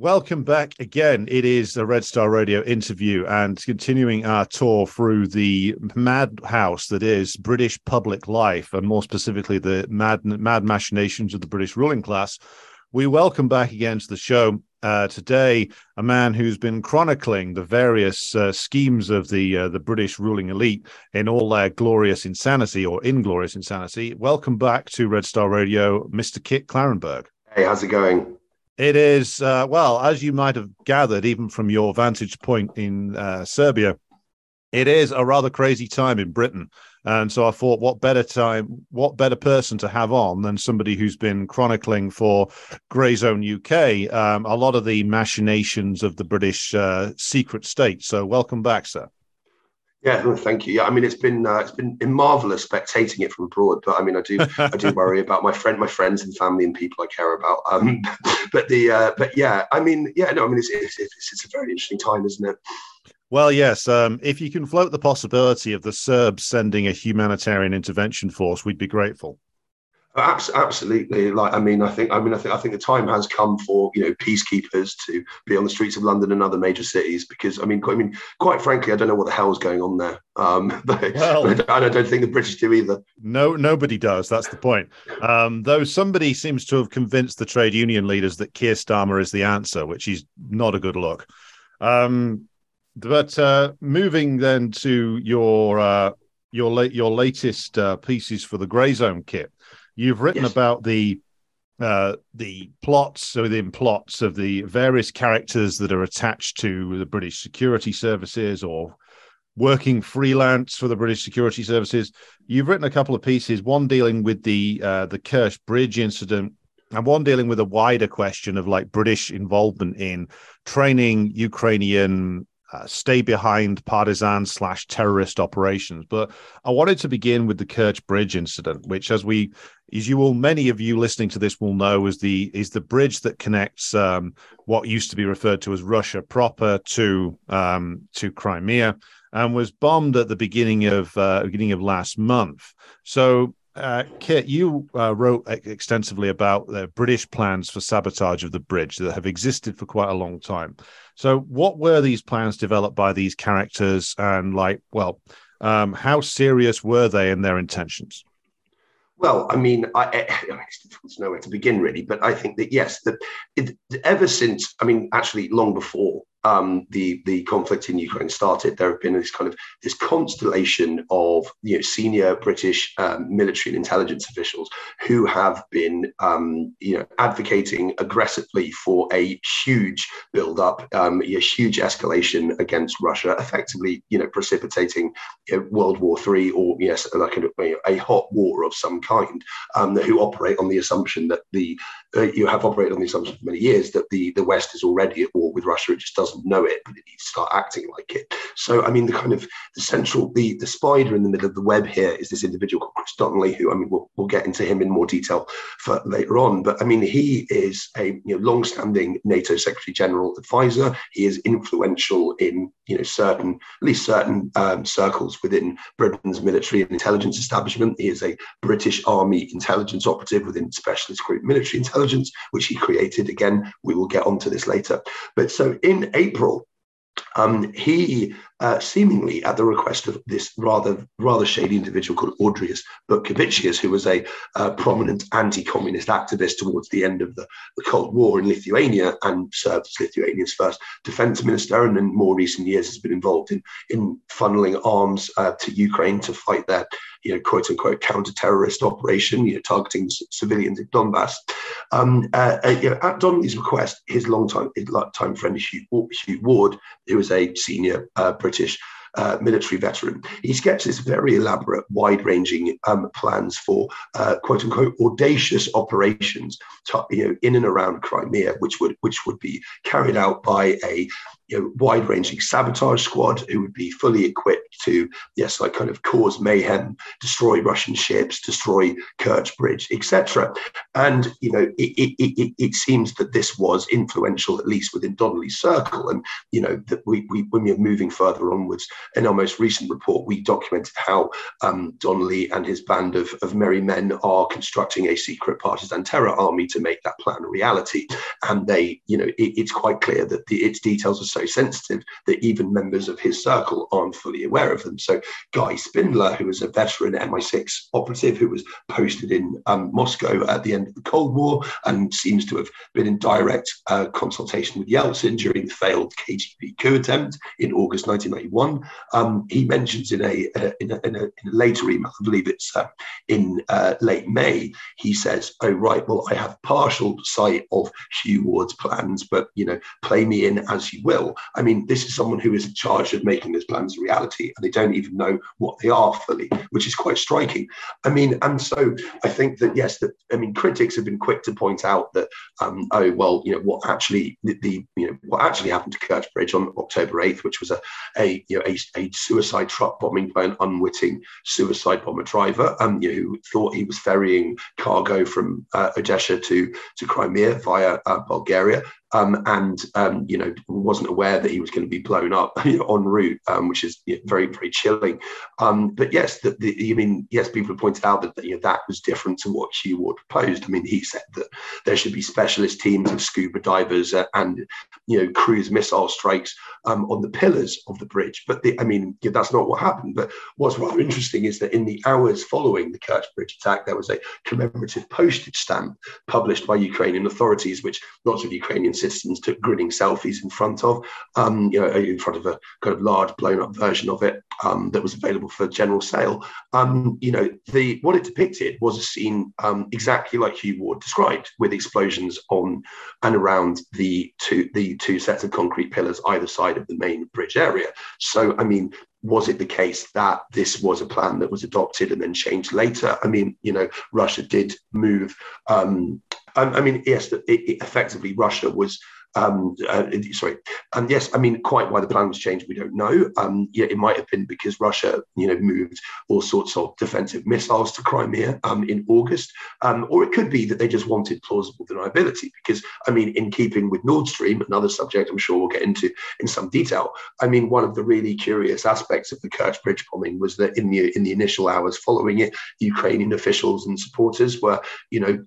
Welcome back again. It is a Red Star Radio interview and continuing our tour through the madhouse that is British public life, and more specifically, the mad, mad machinations of the British ruling class. We welcome back again to the show uh, today a man who's been chronicling the various uh, schemes of the uh, the British ruling elite in all their glorious insanity or inglorious insanity. Welcome back to Red Star Radio, Mr. Kit Klarenberg. Hey, how's it going? It is, uh, well, as you might have gathered, even from your vantage point in uh, Serbia, it is a rather crazy time in Britain. And so I thought, what better time, what better person to have on than somebody who's been chronicling for Grayzone UK um, a lot of the machinations of the British uh, secret state. So welcome back, sir. Yeah, thank you. Yeah, I mean, it's been uh, it's been marvelous spectating it from abroad, but I mean, I do I do worry about my friend, my friends, and family and people I care about. Um, but the uh, but yeah, I mean, yeah, no, I mean, it's it's, it's, a very interesting time, isn't it? Well, yes. Um, if you can float the possibility of the Serbs sending a humanitarian intervention force, we'd be grateful. Absolutely. Like, I mean, I think, I mean, I think, I think the time has come for you know peacekeepers to be on the streets of London and other major cities because, I mean, I mean, quite frankly, I don't know what the hell is going on there. Um, well, but I don't think the British do either. No, nobody does. That's the point. Um, though somebody seems to have convinced the trade union leaders that Keir Starmer is the answer, which is not a good look. Um, but uh, moving then to your uh, your late your latest uh, pieces for the Grayzone kit. You've written yes. about the uh, the plots within plots of the various characters that are attached to the British security services or working freelance for the British security services. You've written a couple of pieces, one dealing with the uh, the Kerch Bridge incident, and one dealing with a wider question of like British involvement in training Ukrainian uh, stay behind partisan slash terrorist operations. But I wanted to begin with the Kerch Bridge incident, which, as we, as you will, many of you listening to this will know, is the is the bridge that connects um, what used to be referred to as Russia proper to um, to Crimea, and was bombed at the beginning of uh, beginning of last month. So uh, Kit, you uh, wrote extensively about the British plans for sabotage of the bridge that have existed for quite a long time. So, what were these plans developed by these characters, and like, well, um, how serious were they in their intentions? Well, I mean, I, I, it's difficult to know where to begin, really. But I think that yes, that ever since, I mean, actually, long before um, the the conflict in Ukraine started, there have been this kind of this constellation of you know senior British um, military and intelligence officials who have been um, you know advocating aggressively for a huge build up, um, a huge escalation against Russia, effectively you know precipitating you know, World War Three or yes like a, a, hot war of some kind. Um, who operate on the assumption that the uh, you have operated on the assumption for many years that the the West is already at war with Russia. It just doesn't know it, but it needs to start acting like it. So, I mean, the kind of the central, the the spider in the middle of the web here is this individual called Chris Donnelly, who I mean, we'll, we'll get into him in more detail for later on. But I mean, he is a you know long-standing NATO Secretary General advisor. He is influential in you know certain, at least certain um, circles within Britain's military and intelligence establishment. He is a British Army intelligence operative within Specialist Group Military Intelligence, which he created. Again, we will get onto this later. But so in April, um, he uh, seemingly at the request of this rather rather shady individual called Audrius Butkevičius, who was a uh, prominent anti-communist activist towards the end of the, the, Cold War in Lithuania and served as Lithuania's first defense minister, and in more recent years has been involved in in funneling arms uh, to Ukraine to fight their you know quote unquote counter-terrorist operation, you know targeting civilians in Donbass. Um, uh, uh, you know, at Donnelly's request, his longtime his time friend Hugh, Hugh Ward, who was a senior uh, British uh, military veteran. He sketches very elaborate, wide ranging um, plans for uh, quote unquote audacious operations to, you know, in and around Crimea, which would, which would be carried out by a you know, wide-ranging sabotage squad who would be fully equipped to, yes, like kind of cause mayhem, destroy Russian ships, destroy Kerch Bridge, etc. And you know, it, it, it, it, seems that this was influential, at least within Donnelly's circle. And you know, that we, we when we are moving further onwards in our most recent report, we documented how um, Donnelly and his band of, of merry men are constructing a secret partisan terror army to make that plan a reality. And they, you know, it, it's quite clear that the, its details are so sensitive that even members of his circle aren't fully aware of them. So Guy Spindler, who was a veteran MI6 operative who was posted in um, Moscow at the end of the Cold War and seems to have been in direct uh, consultation with Yeltsin during the failed KGB coup attempt in August 1991. Um, he mentions in a, uh, in, a, in, a, in a, later email, I believe it's uh, in uh, late May, he says, "Oh right, well I have partial sight of Hugh Ward's plans, but you know, play me in as you will." I mean, this is someone who is in charge of making those plans a reality, and they don't even know what they are fully, which is quite striking. I mean, and so I think that yes, that I mean, critics have been quick to point out that um, oh well, you know what actually the, the, you know what actually happened to Kerch Bridge on October eighth, which was a a you know a, a, suicide truck bombing by an unwitting suicide bomber driver, um, you know, who thought he was ferrying cargo from uh, Odessa to to Crimea via uh, Bulgaria um, and um, you know wasn't aware that he was going to be blown up you en route, um, which is you know, very very chilling. Um, but yes, the, I mean yes, people have pointed out that you know, that was different to what Hugh Ward proposed. I mean, he said that there should be specialist teams of scuba divers uh, and you know cruise missile strikes um, on the pillars of the bridge. But the, I mean, yeah, that's not what happened. But what's rather interesting is that in the hours following the Kerch Bridge attack, there was a commemorative postage stamp published by Ukrainian authorities, which lots of Ukrainian citizens took grinning selfies in front of, um, you know, in front of a kind of large blown up version of it um, that was available for general sale. Um, you know, the what it depicted was a scene um, exactly like Hugh Ward described, with explosions on and around the two the two sets of concrete pillars either side of the main bridge area. So, I mean, was it the case that this was a plan that was adopted and then changed later? I mean, you know, Russia did move. Um, I, mean, yes, effectively Russia was um, uh, sorry. Um, yes, I mean, quite why the plan was changed, we don't know. Um, yeah, it might have been because Russia, you know, moved all sorts of defensive missiles to Crimea um, in August, um, or it could be that they just wanted plausible deniability. Because I mean, in keeping with Nord Stream, another subject I'm sure we'll get into in some detail. I mean, one of the really curious aspects of the Kerch Bridge bombing was that in the in the initial hours following it, Ukrainian officials and supporters were, you know,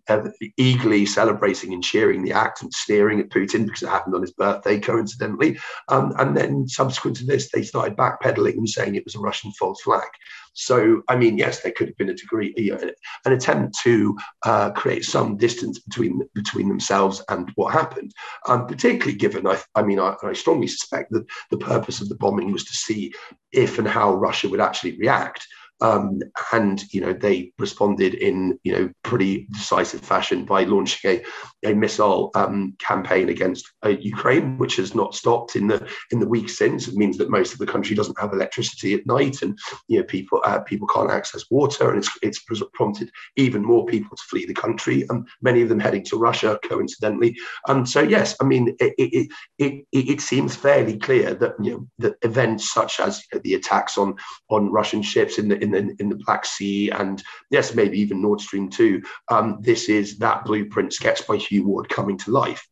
eagerly celebrating and cheering the act and sneering at Putin because it happened on his birthday, coincidentally. Um, and then subsequent to this, they started backpedaling and saying it was a Russian false flag. So, I mean, yes, there could have been a degree, you know, an attempt to uh, create some distance between between themselves and what happened. Um, particularly given, I, I mean, I, I, strongly suspect that the purpose of the bombing was to see if and how Russia would actually react. Um, and you know they responded in you know pretty decisive fashion by launching a, a missile um, campaign against uh, Ukraine, which has not stopped in the in the weeks since. It means that most of the country doesn't have electricity at night, and you know people uh, people can't access water, and it's it's prompted even more people to flee the country, and many of them heading to Russia, coincidentally. And so yes, I mean it it, it, it seems fairly clear that you know that events such as you know, the attacks on on Russian ships in the in in the, in the Black Sea, and yes, maybe even Nord Stream 2. Um, this is that blueprint sketched by Hugh Ward coming to life.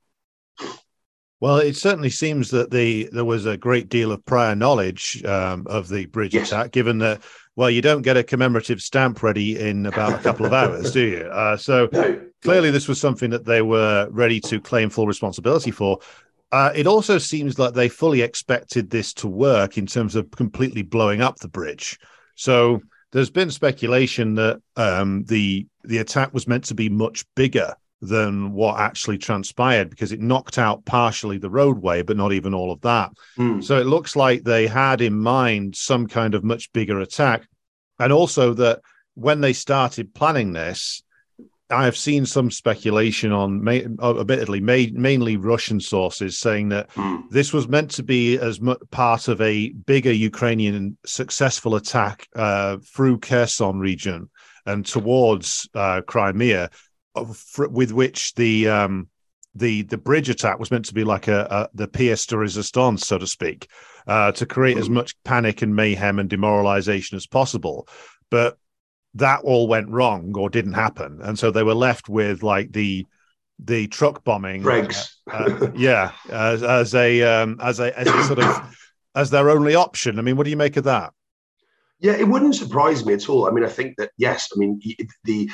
Well, it certainly seems that the there was a great deal of prior knowledge um, of the bridge yes. attack, given that well, you don't get a commemorative stamp ready in about a couple of hours, do you? Uh, so no. clearly, this was something that they were ready to claim full responsibility for. Uh, it also seems like they fully expected this to work in terms of completely blowing up the bridge. So there's been speculation that um, the the attack was meant to be much bigger than what actually transpired because it knocked out partially the roadway, but not even all of that. Mm. So it looks like they had in mind some kind of much bigger attack, and also that when they started planning this, I have seen some speculation on, uh, admittedly, mainly Russian sources saying that mm. this was meant to be as part of a bigger Ukrainian successful attack uh, through Kherson region and towards uh, Crimea, with which the um, the the bridge attack was meant to be like a, a the pièce de résistance, so to speak, uh, to create mm. as hmm. much panic and mayhem and demoralization as possible. But that all went wrong or didn't happen, and so they were left with like the the truck bombing. Uh, uh, yeah, as, as a um, as a as a sort of as their only option. I mean, what do you make of that? Yeah, it wouldn't surprise me at all. I mean, I think that yes, I mean the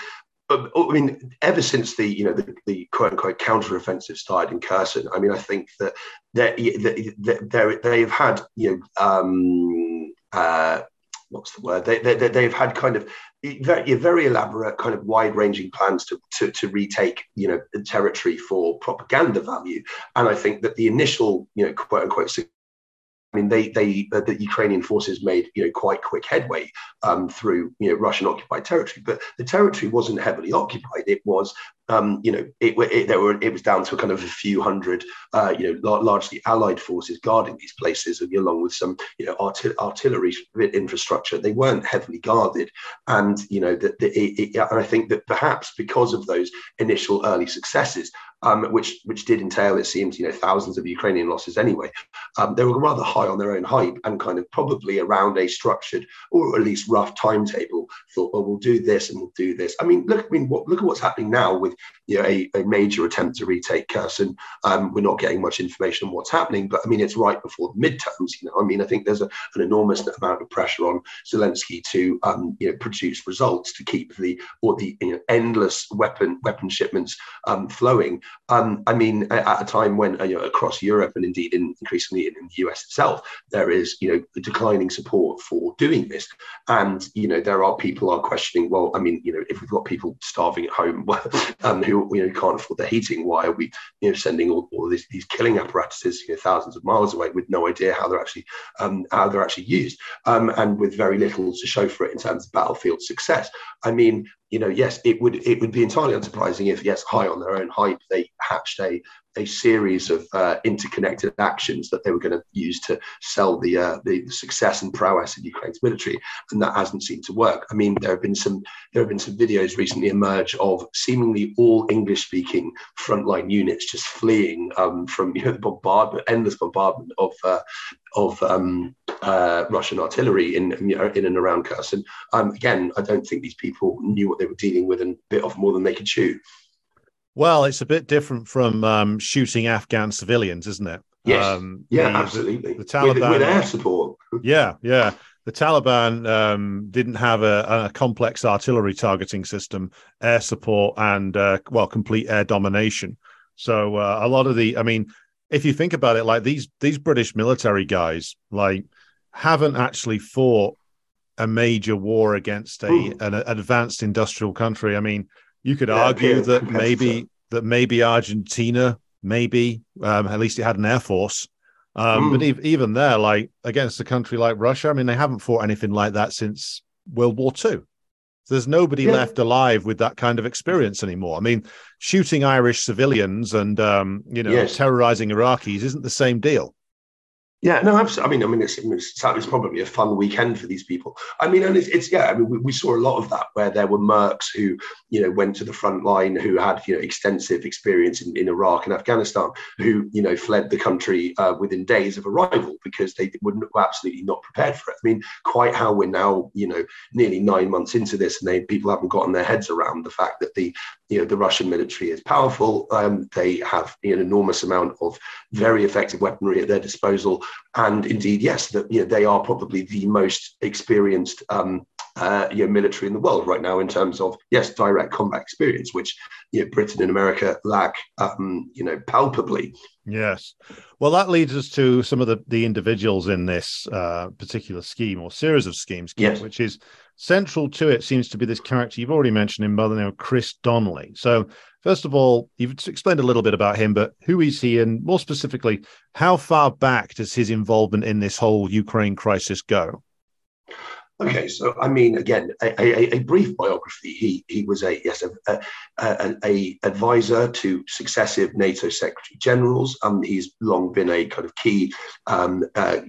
I mean, ever since the you know the, the quote unquote counteroffensive started in Kherson, I mean, I think that they they've had you know um, uh, what's the word they, they they've had kind of very, very elaborate kind of wide ranging plans to, to to retake you know the territory for propaganda value, and I think that the initial you know quote unquote I mean, they they uh, the Ukrainian forces made you know quite quick headway um, through you know Russian occupied territory, but the territory wasn't heavily occupied. It was um, you know, it, it, there were, it was down to kind of a few hundred, uh, you know, largely allied forces guarding these places, along with some, you know, artil- artillery infrastructure. They weren't heavily guarded, and you know, that and I think that perhaps because of those initial early successes, um, which which did entail, it seems, you know, thousands of Ukrainian losses anyway. Um, they were rather high on their own hype and kind of probably around a structured or at least rough timetable. Thought, well, we'll do this and we'll do this. I mean, look, I mean, what, look at what's happening now with you know, a, a major attempt to retake Kherson. Um, we're not getting much information on what's happening, but I mean, it's right before the midterms. You know, I mean, I think there's a, an enormous amount of pressure on Zelensky to, um, you know, produce results to keep the or the you know, endless weapon weapon shipments um, flowing. Um, I mean, at a time when you know, across Europe and indeed in, increasingly in, in the US itself, there is you know declining support for doing this, and you know there are people are questioning. Well, I mean, you know, if we've got people starving at home, um, who you know can't afford the heating. Why are we you know sending all, all these, these killing apparatuses you know thousands of miles away with no idea how they're actually um, how they're actually used um, and with very little to show for it in terms of battlefield success. I mean, you know, yes, it would it would be entirely unsurprising if yes, high on their own hype, they hatched a a series of uh, interconnected actions that they were going to use to sell the, uh, the success and prowess of Ukraine's military, and that hasn't seemed to work. I mean, there have been some there have been some videos recently emerge of seemingly all English-speaking frontline units just fleeing um, from you know the bombardment, endless bombardment of uh, of um, uh, Russian artillery in in and around Kherson. Um, again, I don't think these people knew what they were dealing with and bit off more than they could chew. Well, it's a bit different from um, shooting Afghan civilians, isn't it? Yes. Um, yeah, the, absolutely. The, the Taliban with, with, air support. Yeah, yeah. The Taliban um, didn't have a, a, complex artillery targeting system, air support, and uh, well, complete air domination. So uh, a lot of the, I mean, if you think about it, like these these British military guys, like haven't actually fought a major war against a an advanced industrial country. I mean, you could yeah, argue that maybe that maybe Argentina, maybe um, at least it had an air force. Um. But e- even there, like against a country like Russia, I mean, they haven't fought anything like that since World War II. There's nobody yeah. left alive with that kind of experience anymore. I mean, shooting Irish civilians and um, you know yes. terrorizing Iraqis isn't the same deal. Yeah, no, absolutely. I mean, I mean, it's, it's, it's, probably a fun weekend for these people. I mean, and it's, it's yeah. I mean, we, we, saw a lot of that where there were mercs who, you know, went to the front line, who had you know extensive experience in, in Iraq and Afghanistan, who you know fled the country uh, within days of arrival because they were absolutely not prepared for it. I mean, quite how we're now, you know, nearly nine months into this, and they people haven't gotten their heads around the fact that the you know the Russian military is powerful. Um, they have an enormous amount of very effective weaponry at their disposal, and indeed, yes, that you know they are probably the most experienced um, uh, you know, military in the world right now in terms of yes, direct combat experience, which you know, Britain and America lack, um, you know, palpably. Yes, well, that leads us to some of the the individuals in this uh, particular scheme or series of schemes, yes. which is Central to it seems to be this character you've already mentioned him by the name of Chris Donnelly. So, first of all, you've explained a little bit about him, but who is he, and more specifically, how far back does his involvement in this whole Ukraine crisis go? Okay, so I mean, again, a, a, a, brief biography. He he was a yes a, a, a, advisor to successive NATO secretary generals. Um, he's long been a kind of key um, uh,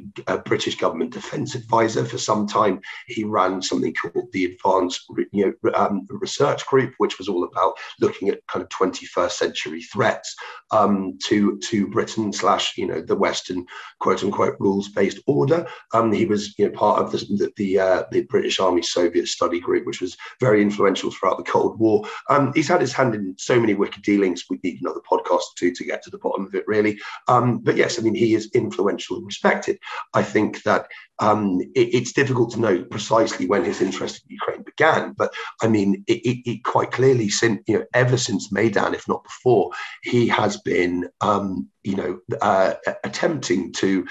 British government defence advisor for some time. He ran something called the Advanced you know, um, Research Group, which was all about looking at kind of 21st century threats um, to to Britain slash you know the Western quote unquote rules based order. Um, he was you know part of the the, the uh, uh, the British Army Soviet Study Group, which was very influential throughout the Cold War. Um, he's had his hand in so many wicked dealings. We need another podcast to to get to the bottom of it, really. Um, but yes, I mean he is influential and respected. I think that um, it, it's difficult to know precisely when his interest in Ukraine began, but I mean, it, it, it, quite clearly, since you know, ever since Maidan, if not before, he has been, um, you know, uh, attempting to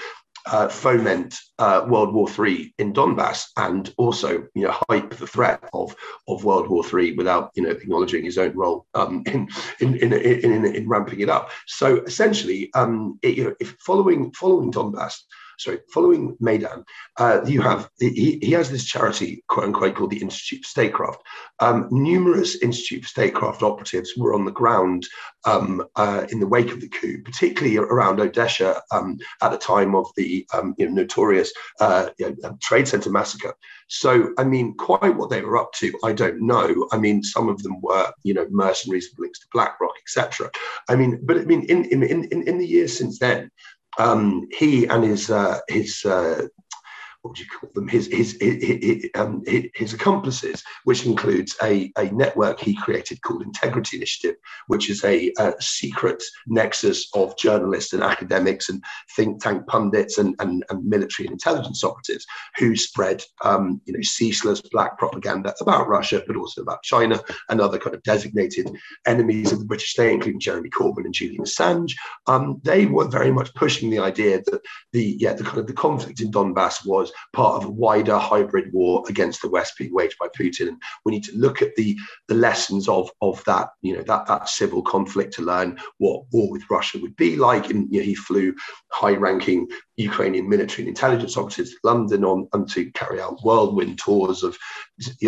uh, foment uh, World War III in Donbass and also you know hype the threat of of World War III without you know acknowledging his own role um, in, in, in, in, in ramping it up. So essentially, um, it, you know, if following following Donbass sorry, following Maidan, uh, you have he, he has this charity, quote unquote, called the Institute of Statecraft. Um, numerous Institute of Statecraft operatives were on the ground um, uh, in the wake of the coup, particularly around Odessa um, at the time of the um, you know, notorious uh, you know, trade center massacre. So, I mean, quite what they were up to, I don't know. I mean, some of them were, you know, mercenaries with links to BlackRock, etc. I mean, but I mean, in in in in the years since then, um, he and his uh, his uh, what would you call them? His his his, um, his accomplices, which includes a, a network he created called Integrity Initiative, which is a, a, secret nexus of journalists and academics and think tank pundits and, and, and military and intelligence operatives who spread um, you know ceaseless black propaganda about Russia, but also about China and other kind of designated enemies of the British state, including Jeremy Corbyn and Julian Assange. Um, they were very much pushing the idea that the yeah the kind of the conflict in Donbass was part of a wider hybrid war against the West being waged by Putin. And we need to look at the, the lessons of, of that, you know, that, that civil conflict to learn what war with Russia would be like. And you know, he flew high-ranking Ukrainian military and intelligence operatives to London on, on to carry out whirlwind tours of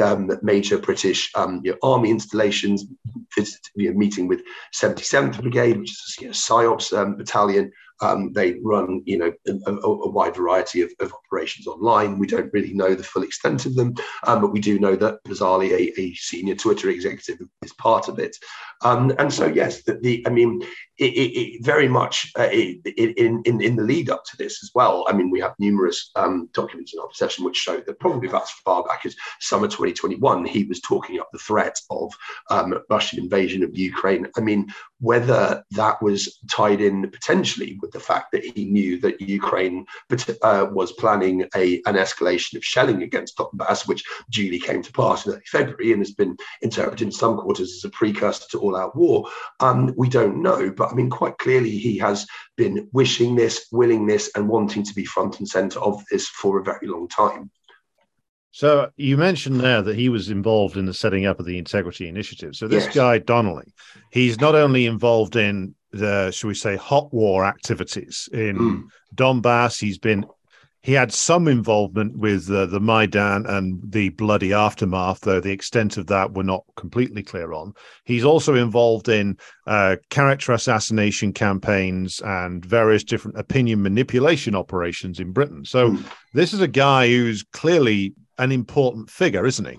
um, major British um, you know, army installations, you know, meeting with 77th Brigade, which is a you know, PSYOPS um, battalion, um, they run, you know, a, a wide variety of, of, operations online. We don't really know the full extent of them, um, but we do know that bizarrely a, a, senior Twitter executive is part of it. Um, and so, yes, the, the I mean, it, it, very much uh, in, in, in the lead up to this as well. I mean, we have numerous um, documents in our possession which show that probably about as far back as summer 2021, he was talking up the threat of um, Russian invasion of Ukraine. I mean, whether that was tied in potentially with the fact that he knew that Ukraine uh, was planning a, an escalation of shelling against Donbass, which duly came to pass in February and has been interpreted in some quarters as a precursor to all out war. Um, we don't know, but I mean, quite clearly he has been wishing this, willing this, and wanting to be front and center of this for a very long time. So you mentioned there that he was involved in the setting up of the Integrity Initiative. So this yes. guy Donnelly, he's not only involved in the, shall we say, hot war activities in mm. Donbass. He's been he had some involvement with uh, the Maidan and the bloody aftermath, though the extent of that we're not completely clear on. He's also involved in uh, character assassination campaigns and various different opinion manipulation operations in Britain. So mm. this is a guy who's clearly an important figure, isn't he?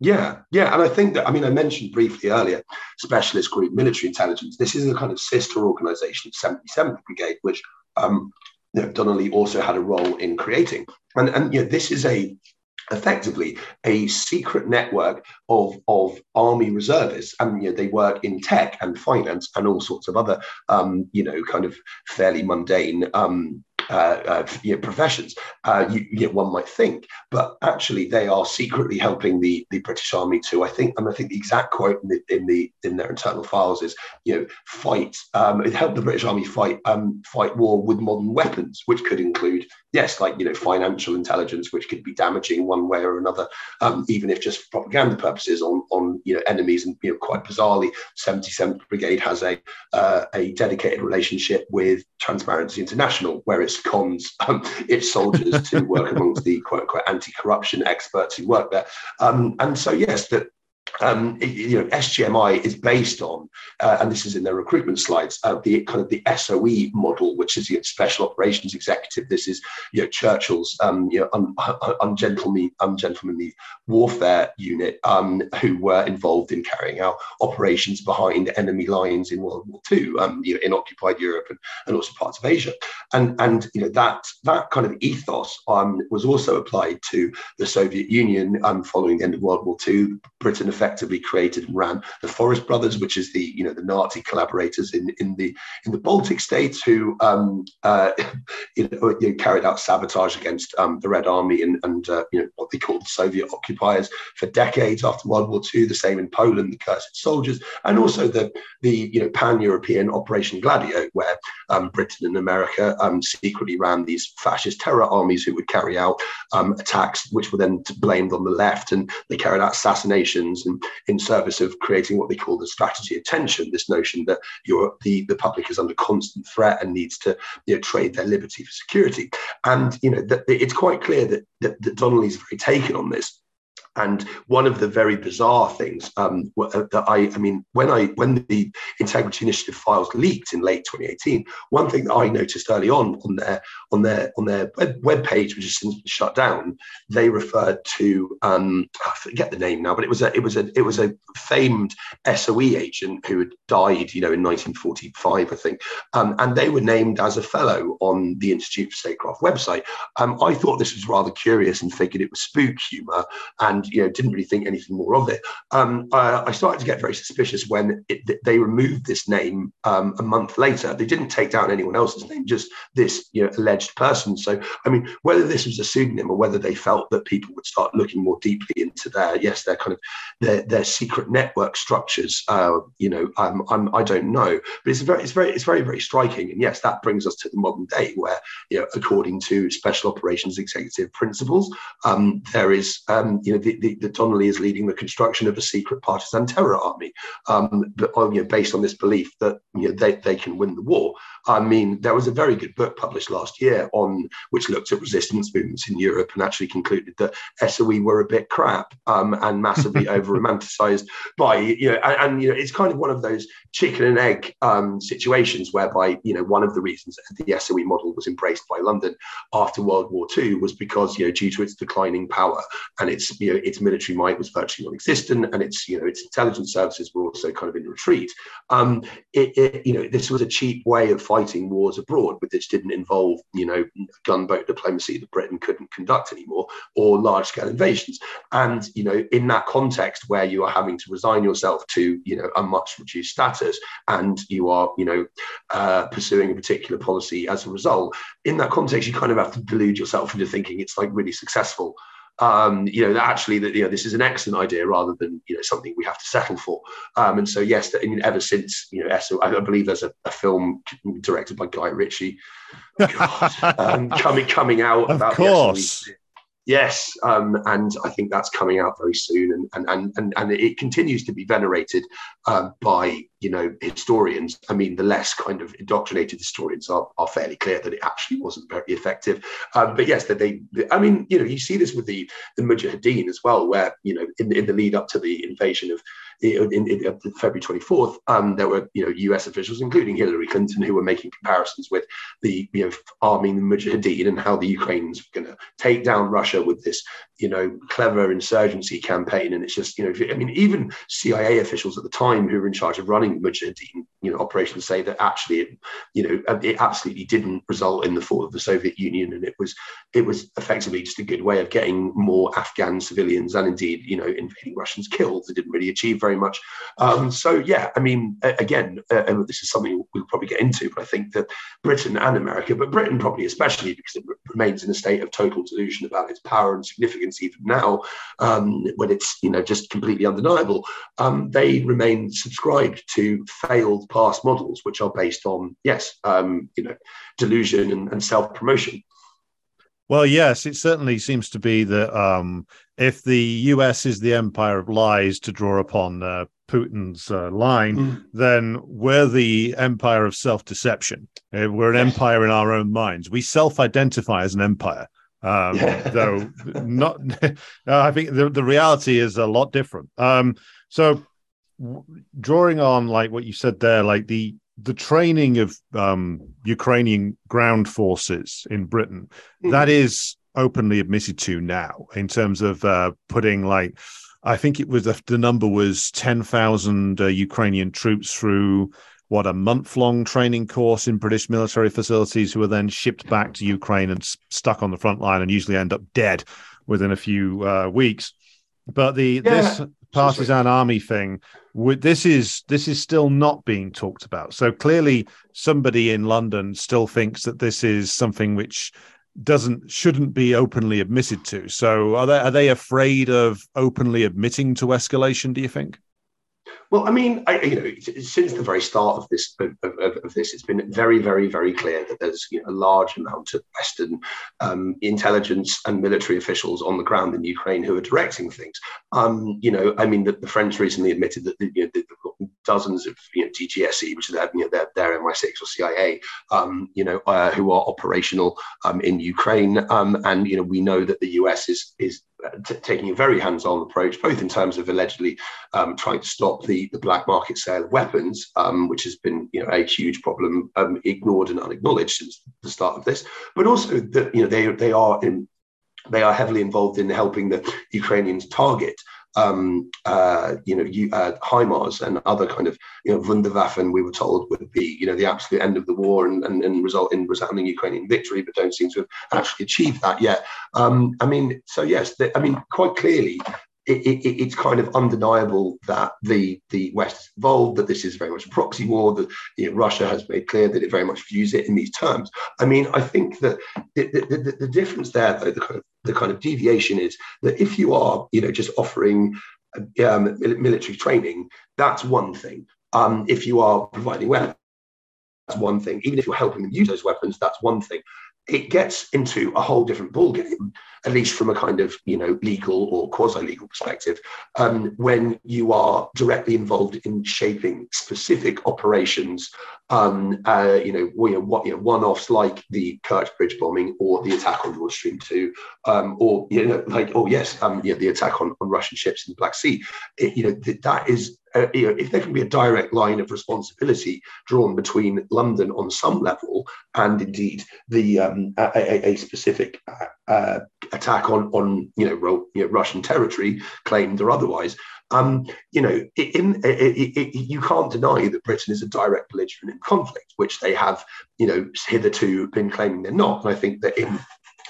Yeah, yeah, and I think that I mean I mentioned briefly earlier, specialist group military intelligence. This is a kind of sister organisation of 77th Brigade, which um, know, Donnelly also had a role in creating. And and you know, this is a effectively a secret network of, of army reservists and you know, they work in tech and finance and all sorts of other um, you know kind of fairly mundane um, uh, uh, you know, professions, uh, you, you know, one might think. But actually, they are secretly helping the, the British Army to, I think, and I think the exact quote in the in, the, in their internal files is, you know, fight. Um, it helped the British Army fight um, fight war with modern weapons, which could include, yes, like you know, financial intelligence, which could be damaging one way or another, um, even if just for propaganda purposes on on you know enemies. And you know, quite bizarrely, 77th Brigade has a uh, a dedicated relationship with Transparency International, where it's cons um, its soldiers to work amongst the quote unquote anti-corruption experts who work there. Um, and so yes, that um, you know, SGMI is based on, uh, and this is in their recruitment slides, uh, the kind of the SOE model, which is the Special Operations Executive. This is, you know, Churchill's, um, you know, un, ungentlemanly, ungentlemanly warfare unit, um, who were involved in carrying out operations behind enemy lines in World War II, um, you know, in occupied Europe and, and also parts of Asia. and and you know that that kind of ethos um, was also applied to the Soviet Union um, following the end of World War II. Britain effectively created and ran the Forest Brothers, which is the you know the Nazi collaborators in in the in the Baltic states who um, uh, you, know, carried out sabotage against um, the Red Army and and uh, you know what they called Soviet occupiers for decades after World War II. The same in Poland, the Cursed Soldiers, and also the the you know pan-European Operation Gladio, where um, Britain and America um, secretly ran these fascist terror armies who would carry out um, attacks, which were then blamed on the left, and they carried out assassinations and in service of creating what they call the strategy of tension. This notion that you the the public is under constant threat and needs to you know, trade their liberty for security, and you know that it's quite clear that, that, that Donnelly's very taken on this. And one of the very bizarre things um, uh, that I, I mean, when I when the Integrity Initiative files leaked in late 2018, one thing that I noticed early on on their on their on their web, page, which has since been shut down, they referred to um, I forget the name now, but it was a it was a it was a famed SOE agent who had died, you know, in 1945, I think, um, and they were named as a fellow on the Institute for Statecraft website. Um, I thought this was rather curious and figured it was spook humor and you know didn't really think anything more of it. Um, uh, I started to get very suspicious when it, they removed this name um, a month later. They didn't take down anyone else's name, just this you know alleged person. So I mean, whether this was a pseudonym or whether they felt that people would start looking more deeply into their yes, their kind of their, their secret network structures. Uh, you know, um, I'm, I don't know, but it's very it's very it's very very striking. And yes, that brings us to the modern day where you know, according to special operations executive principles, um, there is um, you know the, the, the, Donnelly is leading the construction of a secret partisan terror army, um, but, uh, you know, based on this belief that you know, they, they can win the war. I mean, there was a very good book published last year on which looked at resistance movements in Europe and actually concluded that SOE were a bit crap um, and massively over romanticized by you know, and, and, you know, it's kind of one of those chicken and egg um, situations whereby you know one of the reasons that the SOE model was embraced by London after World War II was because you know due to its declining power and its you know its military might was virtually non-existent and its you know its intelligence services were also kind of in retreat. Um, it, it, you know this was a cheap way of fighting wars abroad, which didn't involve you know gunboat diplomacy that Britain couldn't conduct anymore or large-scale invasions. And you know in that context where you are having to resign yourself to you know a much reduced status and you are you know uh, pursuing a particular policy as a result, in that context you kind of have to delude yourself into thinking it's like really successful um, you know, that actually that you know this is an excellent idea rather than you know something we have to settle for. Um, and so yes, I mean, ever since you know, SO, I believe there's a, a film directed by Guy Ritchie, God, um, coming coming out of about course. Yes, um, and I think that's coming out very soon, and and and and it continues to be venerated uh, by you know historians. I mean, the less kind of indoctrinated historians are, are fairly clear that it actually wasn't very effective. Um, but yes, that they, I mean, you know, you see this with the the Mujahideen as well, where you know in, in the lead up to the invasion of in, in, in February 24th, um, there were you know U.S. officials, including Hillary Clinton, who were making comparisons with the you know arming the Mujahideen and how the Ukrainians were going to take down Russia with this you know clever insurgency campaign. And it's just you know I mean even CIA officials at the time who were in charge of running the Mujahideen you know operations say that actually it, you know it absolutely didn't result in the fall of the Soviet Union, and it was it was effectively just a good way of getting more Afghan civilians and indeed you know invading Russians killed. They didn't really achieve very much. Um, so yeah, I mean, again, uh, this is something we'll probably get into, but I think that Britain and America, but Britain probably especially because it remains in a state of total delusion about its power and significance even now, um, when it's you know just completely undeniable. Um, they remain subscribed to failed past models, which are based on yes, um, you know, delusion and, and self promotion. Well, yes, it certainly seems to be that um, if the US is the empire of lies to draw upon uh, Putin's uh, line, mm. then we're the empire of self deception. Uh, we're an empire in our own minds. We self identify as an empire. Um, yeah. though not, I think the, the reality is a lot different. Um, so, drawing on like what you said there, like the the training of um, Ukrainian ground forces in Britain, mm. that is openly admitted to now in terms of uh, putting like, I think it was the number was 10,000 uh, Ukrainian troops through what a month long training course in British military facilities, who are then shipped back to Ukraine and stuck on the front line and usually end up dead within a few uh, weeks. But the yeah, this partisan army thing, this is this is still not being talked about. So clearly, somebody in London still thinks that this is something which doesn't shouldn't be openly admitted to. So are they are they afraid of openly admitting to escalation? Do you think? Well, I mean, I, you know, since the very start of this of, of, of, this, it's been very, very, very clear that there's you know, a large amount of Western um, intelligence and military officials on the ground in Ukraine who are directing things. Um, you know, I mean, the, the French recently admitted that you know, they've got dozens of you know, DGSE, which is their, you know, their, their MI6 or CIA, um, you know, uh, who are operational um, in Ukraine, um, and you know, we know that the US is is t- taking a very hands-on approach, both in terms of allegedly um, trying to stop the, the black market sale of weapons, um, which has been you know a huge problem, um, ignored and unacknowledged since the start of this, but also that you know they they are in they are heavily involved in helping the Ukrainians target um, uh, you know, you, uh, HIMARS and other kind of, you know, Wunderwaffen, we were told would be, you know, the absolute end of the war and, and, and result in resounding Ukrainian victory, but don't seem to have actually achieved that yet. Um, I mean, so yes, they, I mean, quite clearly, it, it, it's kind of undeniable that the the West is involved, that this is very much a proxy war, that you know, Russia has made clear that it very much views it in these terms. I mean, I think that the, the, the difference there, though, the kind of the kind of deviation is that if you are, you know, just offering um, military training, that's one thing. Um, if you are providing weapons, that's one thing. Even if you're helping them use those weapons, that's one thing it gets into a whole different ballgame, at least from a kind of you know legal or quasi-legal perspective, um, when you are directly involved in shaping specific operations. Um, uh, you know, you know, what you know, one-offs like the Kerch Bridge bombing or the attack on Nord Stream two, um, or you know, like oh yes, um, the attack on, on Russian ships in the Black Sea. It, you know, th- that is uh, you know, if there can be a direct line of responsibility drawn between London on some level and indeed the um, a, a, a, specific uh, attack on on you know, you know, Russian territory, claimed or otherwise, um, you know, in, in, in, you can't deny that Britain is a direct belligerent in conflict, which they have, you know, hitherto been claiming they're not. And I think that in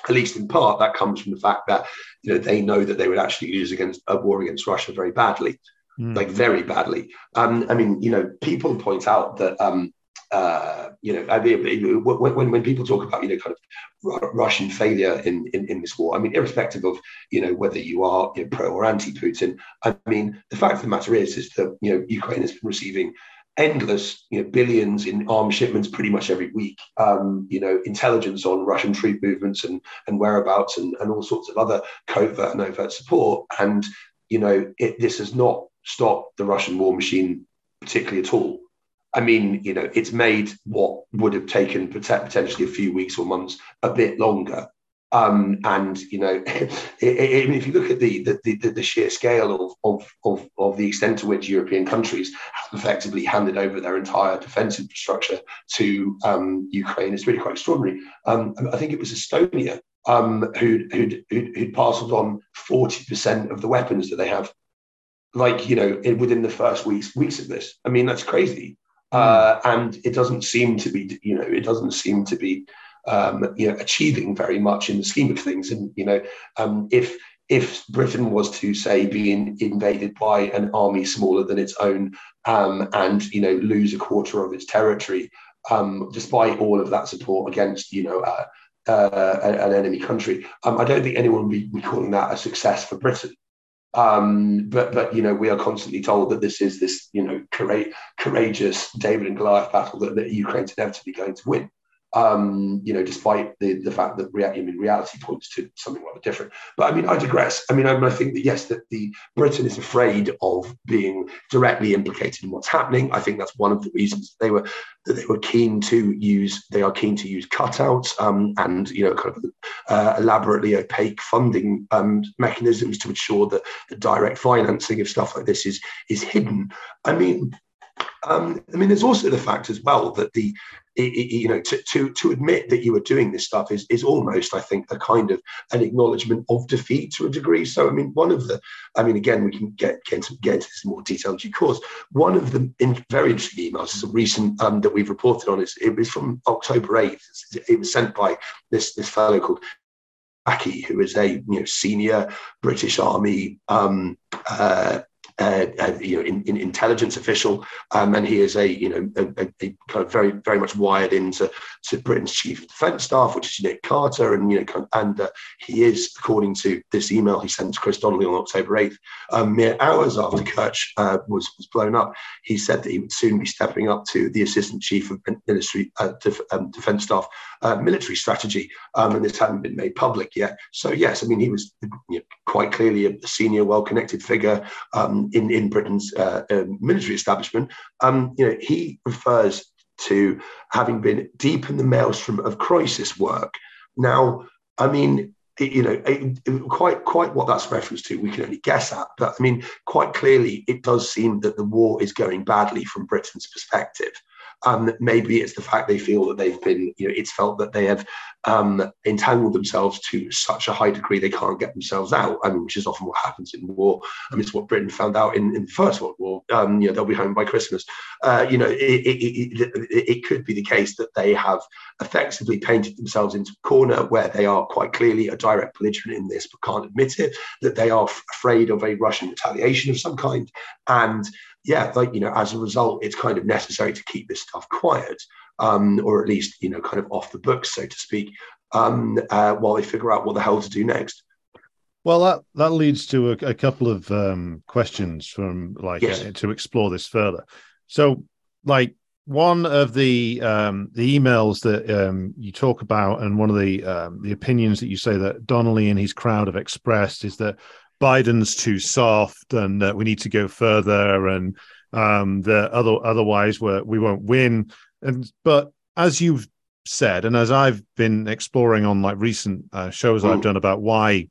at least in part, that comes from the fact that you know they know that they would actually lose against a war against Russia very badly mm. like very badly. Um, I mean, you know, people point out that um, uh, you know, I mean, when, when people talk about, you know, kind of Russian failure in, in, in, this war, I mean, irrespective of, you know, whether you are you know, pro or anti Putin, I mean, the fact of the matter is, is that, you know, Ukraine has been receiving endless, you know, billions in arms shipments pretty much every week, um, you know, intelligence on Russian troop movements and, and whereabouts and, and all sorts of other covert and overt support. And, you know, it, this has not stopped the Russian war machine particularly at all. I mean, you know, it's made what would have taken potentially a few weeks or months a bit longer. Um, and you know, if you look at the the, the, the sheer scale of, of, of, of, the extent to which European countries have effectively handed over their entire defence infrastructure to um, Ukraine, it's really quite extraordinary. Um, I think it was Estonia um, who'd, who'd, who'd, parcelled on 40% of the weapons that they have like you know in, within the first weeks weeks of this i mean that's crazy. Uh, and it doesn't seem to be you know it doesn't seem to be um, you know achieving very much in the scheme of things. And you know um, if if Britain was to say be in, invaded by an army smaller than its own um, and you know lose a quarter of its territory um, despite all of that support against you know uh, uh, an enemy country um, I don't think anyone would be calling that a success for Britain um, but but you know we are constantly told that this is this you know courageous David and Goliath battle that, that Ukraine's inevitably going to win um, you know, despite the, the fact that rea- I mean, reality points to something rather different. But I mean, I digress. I mean, I, I, think that yes, that the Britain is afraid of being directly implicated in what's happening. I think that's one of the reasons they were that they were keen to use. They are keen to use cutouts um, and you know, kind of uh, elaborately opaque funding um, mechanisms to ensure that the direct financing of stuff like this is is hidden. I mean, Um, I mean, there's also the fact as well that the you know, to, to to admit that you are doing this stuff is is almost, I think, a kind of an acknowledgement of defeat to a degree. So, I mean, one of the, I mean, again, we can get get into, get into this in more detail in due course. One of the in, very interesting emails is a recent um, that we've reported on. Is it was from October eighth. It was sent by this this fellow called Aki, who is a you know senior British Army um, uh, uh, uh, you know, in, in intelligence official, um, and he is a you know a, a, kind of very very much wired into to Britain's chief of defence staff, which is Nick Carter, and you know and uh, he is according to this email he sent to Chris Donnelly on October eighth, um, mere hours after Kerch uh, was was blown up, he said that he would soon be stepping up to the assistant chief of ministry uh, def, um, defence staff uh, military strategy, um, and this hadn't been made public yet. So yes, I mean he was you know, quite clearly a senior, well connected figure. Um, in, in Britain's uh, um, military establishment, um, you know, he refers to having been deep in the maelstrom of crisis work. Now, I mean, you know, it, it, quite quite what that's reference to, we can only guess at. But I mean, quite clearly, it does seem that the war is going badly from Britain's perspective. Um, maybe it's the fact they feel that they've been, you know, it's felt that they have um, entangled themselves to such a high degree they can't get themselves out. I mean, which is often what happens in war. I mean, it's what Britain found out in, in the First World War. Um, you know, they'll be home by Christmas. Uh, you know, it, it, it, it, could be the case that they have effectively painted themselves into a corner where they are quite clearly a direct belligerent in this, but can't admit it. That they are afraid of a Russian retaliation of some kind, and yeah, like, you know, as a result, it's kind of necessary to keep this stuff quiet, um, or at least, you know, kind of off the books, so to speak, um, uh, while they figure out what the hell to do next. Well, that, that leads to a, a couple of um, questions from like yes. uh, to explore this further. So, like one of the um, the emails that um, you talk about, and one of the um, the opinions that you say that Donnelly and his crowd have expressed is that Biden's too soft and that we need to go further and um, that other otherwise we we won't win. And but as you've said, and as I've been exploring on like recent uh, shows mm. I've done about why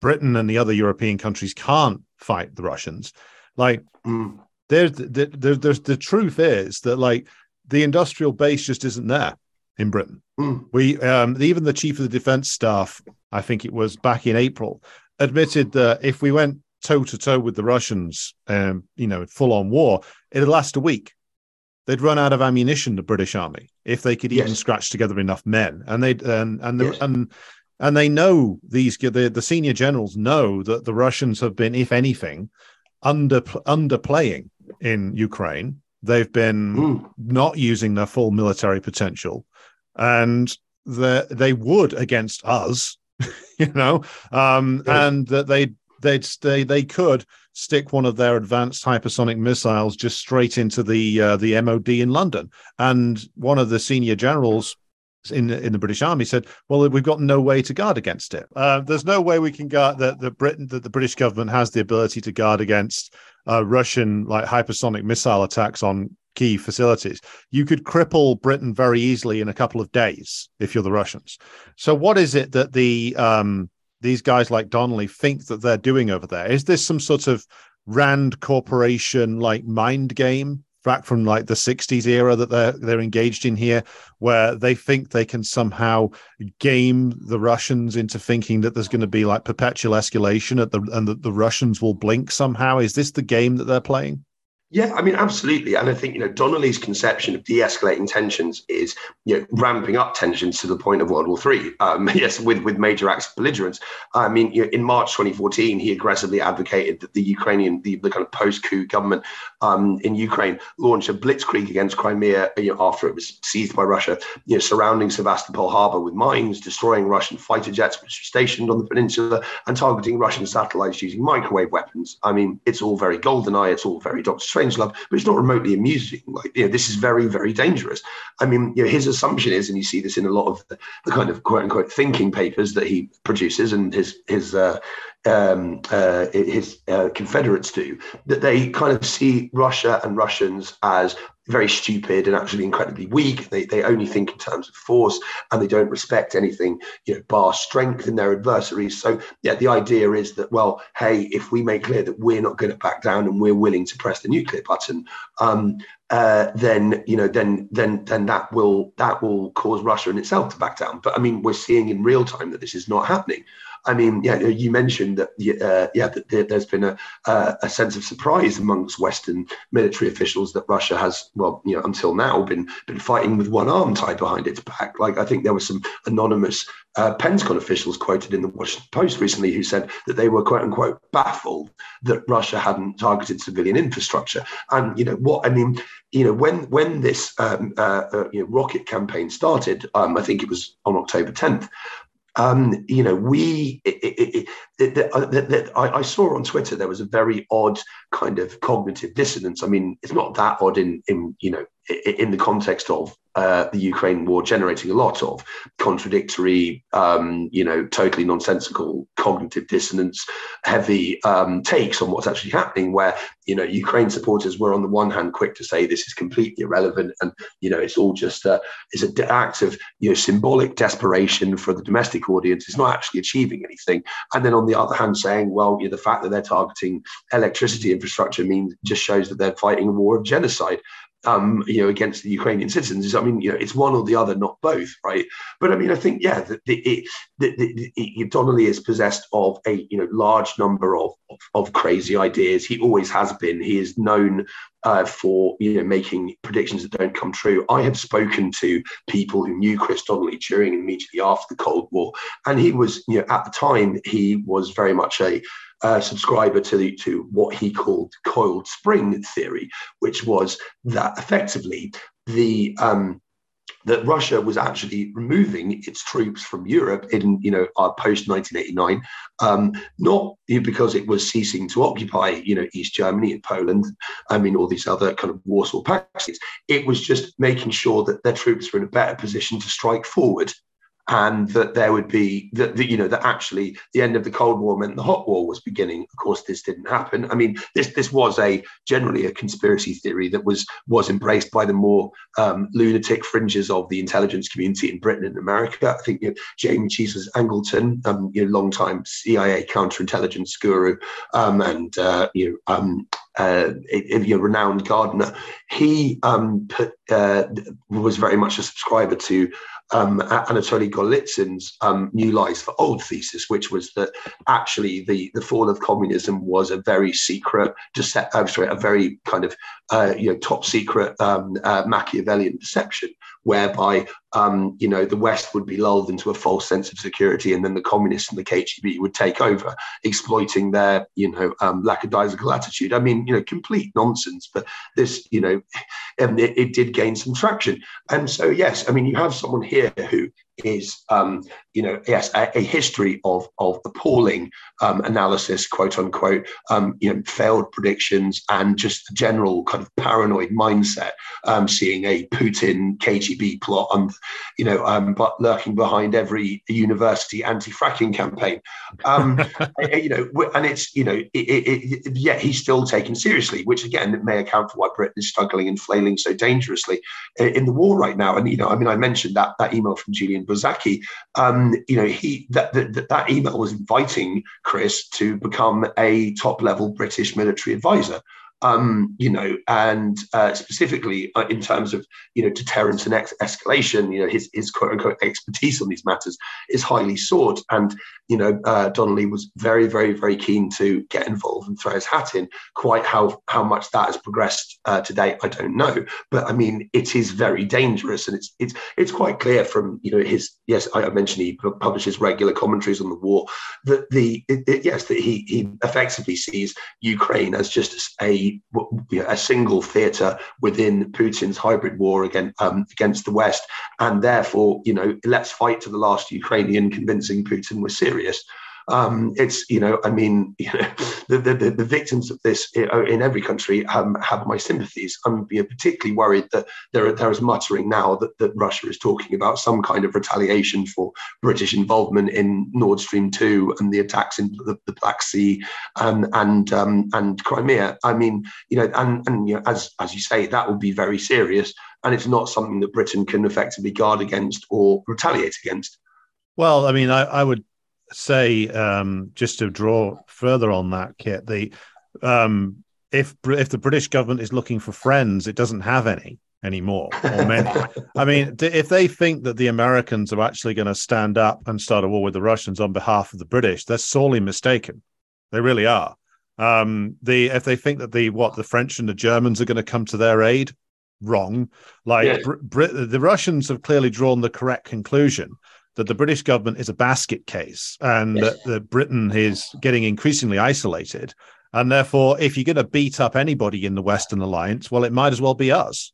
Britain and the other European countries can't fight the Russians, like mm. there's the, the, there's the truth is that like the industrial base just isn't there in Britain. Mm. We um, even the chief of the defense staff, I think it was back in April, admitted that if we went toe to toe with the Russians, um, you know, full on war, it'd last a week. They'd run out of ammunition, the British Army, if they could yes. even scratch together enough men. And they and and the, yes. and and they know these the, the senior generals know that the Russians have been, if anything, under underplaying in Ukraine. They've been mm. not using their full military potential, and the, they would against us you know, um, yeah. and that they they'd they they could stick one of their advanced hypersonic missiles just straight into the uh, the MOD in London. And one of the senior generals in in the British Army said, "Well, we've got no way to guard against it. Uh, there's no way we can guard that the Britain that the British government has the ability to guard against uh, Russian like hypersonic missile attacks on key facilities. You could cripple Britain very easily in a couple of days if you're the Russians. So, what is it that the um, these guys like Donnelly think that they're doing over there? Is this some sort of Rand Corporation like mind game back from like the 60s era that they're they're engaged in here where they think they can somehow game the Russians into thinking that there's going to be like perpetual escalation at the and that the Russians will blink somehow is this the game that they're playing yeah, I mean, absolutely. And I think, you know, Donnelly's conception of de-escalating tensions is, you know, ramping up tensions to the point of World War III. Um, yes, with, with major acts of belligerence. I mean, you know, in March 2014, he aggressively advocated that the Ukrainian, the, the kind of post-coup government um, in Ukraine launch a blitzkrieg against Crimea you know, after it was seized by Russia, you know, surrounding Sevastopol harbor with mines, destroying Russian fighter jets which were stationed on the peninsula, and targeting Russian satellites using microwave weapons. I mean, it's all very GoldenEye, it's all very Doctor Strangelove, but it's not remotely amusing. Like, you know, this is very, very dangerous. I mean, you know, his assumption is, and you see this in a lot of the, the kind of quote unquote thinking papers that he produces and his his uh, um, uh, his uh, Confederates do, that they kind of see Russia and Russians as very stupid and actually incredibly weak. They, they only think in terms of force and they don't respect anything, you know, bar strength in their adversaries. So, yeah, the idea is that, well, hey, if we make clear that we're not going to back down and we're willing to press the nuclear button, um, uh, then you know then then then that will that will cause Russia in itself to back down. But I mean, we're seeing in real time that this is not happening. I mean, yeah, you mentioned that, uh, yeah, that there's been a, a sense of surprise amongst Western military officials that Russia has, well, you know, until now been been fighting with one arm tied behind its back. Like I think there were some anonymous uh, Pentagon officials quoted in the Washington Post recently who said that they were quote unquote baffled that Russia hadn't targeted civilian infrastructure. And you know what I mean, you know when when this um, uh, uh, you know, rocket campaign started, um, I think it was on October 10th um, you know, we, it, it, it, I, I, saw on Twitter there was a very odd kind of cognitive dissonance. I mean, it's not that odd in, in you know, in the context of uh, the Ukraine war generating a lot of contradictory, um, you know, totally nonsensical cognitive dissonance, heavy um, takes on what's actually happening. Where you know Ukraine supporters were on the one hand quick to say this is completely irrelevant, and you know it's all just a it's an act of you know symbolic desperation for the domestic audience. It's not actually achieving anything. And then on the other hand, saying, well, you know, the fact that they're targeting electricity infrastructure means just shows that they're fighting a war of genocide um, you know, against the Ukrainian citizens. is, I mean, you know, it's one or the other, not both, right? But I mean, I think, yeah, the, the, the, the Donnelly is possessed of a you know large number of, of, of crazy ideas. He always has been. He is known uh, for you know making predictions that don't come true. I have spoken to people who knew Chris Donnelly during and immediately after the Cold War, and he was you know at the time he was very much a uh, subscriber to the, to what he called coiled spring theory, which was that effectively the um, that Russia was actually removing its troops from Europe in, you know, uh, post 1989, um, not because it was ceasing to occupy, you know, East Germany and Poland, I mean, all these other kind of Warsaw Pact states. It was just making sure that their troops were in a better position to strike forward and that there would be that, you know that actually the end of the cold war meant the hot war was beginning. Of course this didn't happen. I mean this this was a generally a conspiracy theory that was was embraced by the more um, lunatic fringes of the intelligence community in britain and america. I think you know, James Jesus Angleton um, you know long time cia counterintelligence guru um, and uh, you know um, uh, a, a, renowned gardener, he um, put, uh, was very much a subscriber to um, Anatoly Golitsyn's um, New Lies for Old thesis, which was that actually the, the fall of communism was a very secret, dece- uh, sorry, a very kind of uh, you know top secret um, uh, Machiavellian deception, whereby um, you know the West would be lulled into a false sense of security, and then the communists and the KGB would take over, exploiting their you know um, lackadaisical attitude. I mean, you know, complete nonsense. But this, you know, it, it did gain some traction, and so yes, I mean, you have someone here who is, um, you know, yes, a, a, history of of appalling um, analysis, quote unquote, um, you know, failed predictions, and just the general kind of paranoid mindset, um, seeing a Putin KGB plot, you know, um, but lurking behind every university anti-fracking campaign, um, you know, and it's you know, it, it, it, yeah, he's still taken seriously, which again may account for why Britain is struggling and flailing so dangerously in the war right now. And you know, I mean, I mentioned that that email from Julian Bozacki, um, you know, he that, that that email was inviting Chris to become a top level British military advisor um, you know, and uh, specifically uh, in terms of you know deterrence and ex- escalation, you know, his his quote unquote expertise on these matters is highly sought. And you know, uh, Donnelly was very, very, very keen to get involved and throw his hat in. Quite how how much that has progressed uh, today, I don't know. But I mean, it is very dangerous, and it's it's it's quite clear from you know his yes, I mentioned he publishes regular commentaries on the war that the it, it, yes that he he effectively sees Ukraine as just a a single theatre within Putin's hybrid war against um, against the West, and therefore, you know, let's fight to the last Ukrainian, convincing Putin we're serious. Um, it's you know, I mean, you know, the, the, the victims of this in every country um, have my sympathies. I'm particularly worried that there there is muttering now that, that Russia is talking about some kind of retaliation for British involvement in Nord Stream two and the attacks in the, the Black Sea um, and um, and Crimea. I mean, you know, and and you know, as as you say, that would be very serious, and it's not something that Britain can effectively guard against or retaliate against. Well, I mean, I, I would say um, just to draw further on that, Kit, the um, if if the British government is looking for friends, it doesn't have any anymore or many. I mean, if they think that the Americans are actually going to stand up and start a war with the Russians on behalf of the British, they're sorely mistaken. They really are. Um, the if they think that the what the French and the Germans are going to come to their aid, wrong. Like yes. Br- Br- the Russians have clearly drawn the correct conclusion that the British government is a basket case and yes. that, that Britain is getting increasingly isolated. And therefore, if you're going to beat up anybody in the Western Alliance, well, it might as well be us.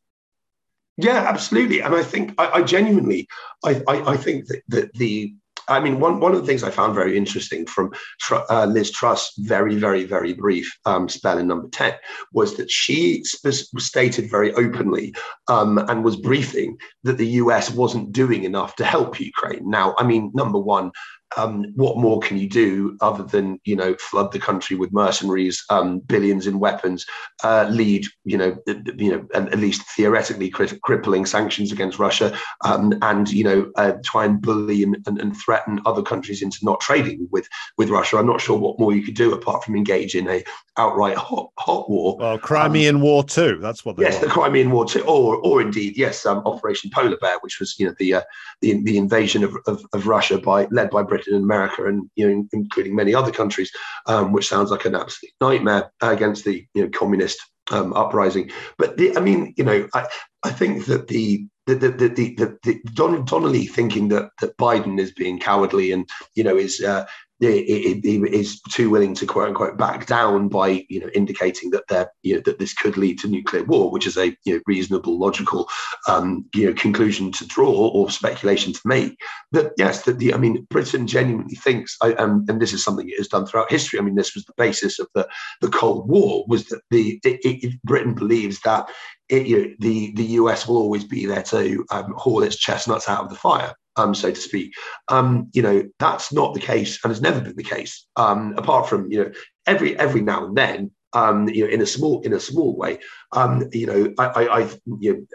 Yeah, absolutely. And I think I, I genuinely, I, I, I, think that, that the I mean, one, one of the things I found very interesting from uh, Liz Truss' very, very, very brief um, spell in number 10 was that she sp- stated very openly um, and was briefing that the US wasn't doing enough to help Ukraine. Now, I mean, number one, um, what more can you do other than you know flood the country with mercenaries, um, billions in weapons, uh, lead you know you know at least theoretically crippling sanctions against Russia, um, and you know uh, try and bully and, and, and, threaten other countries into not trading with with Russia. I'm not sure what more you could do apart from engage in a outright hot hot war. Well, Crimean um, War too. That's what. yes, the Crimean War too, or or indeed yes, um, Operation Polar Bear, which was you know the uh, the, the invasion of, of, of Russia by led by Britain Britain and America, and you know, including many other countries, um, which sounds like an absolute nightmare against the you know communist um, uprising. But the, I mean, you know, I, I think that the the the the, the, the Don, Donnelly thinking that that Biden is being cowardly and you know is uh, he is too willing to quote unquote back down by you know indicating that there you know that this could lead to nuclear war, which is a you know, reasonable logical um, you know conclusion to draw or speculation to make. That yes, that the I mean Britain genuinely thinks, I, um, and this is something it has done throughout history. I mean this was the basis of the the Cold War was that the it, it, Britain believes that it, you know, the the US will always be there to um, haul its chestnuts out of the fire um, so to speak. Um, you know, that's not the case and has never been the case. Um, apart from, you know, every every now and then, um, you know, in a small in a small way. Um, you know, I, I, I you know,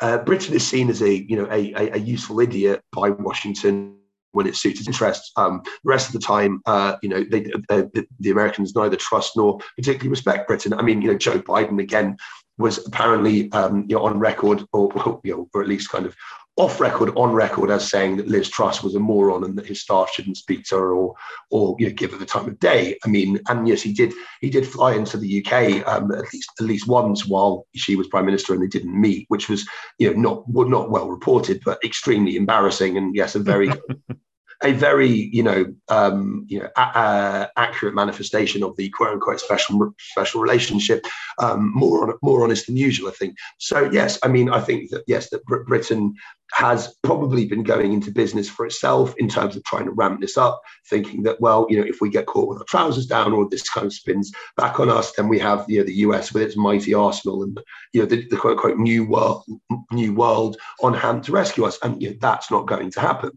uh, Britain is seen as a you know a, a, a useful idiot by Washington when it suits its interests. Um, the rest of the time, uh, you know, they, uh, the, the, Americans neither trust nor particularly respect Britain. I mean, you know, Joe Biden again was apparently um, you know on record, or, or, you know, or at least kind of off record, on record, as saying that Liz Truss was a moron and that his staff shouldn't speak to her or, or you know, give her the time of day. I mean, and yes, he did. He did fly into the UK um, at least at least once while she was prime minister, and they didn't meet, which was you know not not well reported, but extremely embarrassing. And yes, a very a very you know um, you know a- accurate manifestation of the quote unquote special special relationship, um, more on, more honest than usual, I think. So yes, I mean I think that yes that Br- Britain has probably been going into business for itself in terms of trying to ramp this up, thinking that well you know if we get caught with our trousers down or this kind of spins back on us, then we have you know the US with its mighty arsenal and you know the, the quote unquote new world new world on hand to rescue us, and you know, that's not going to happen.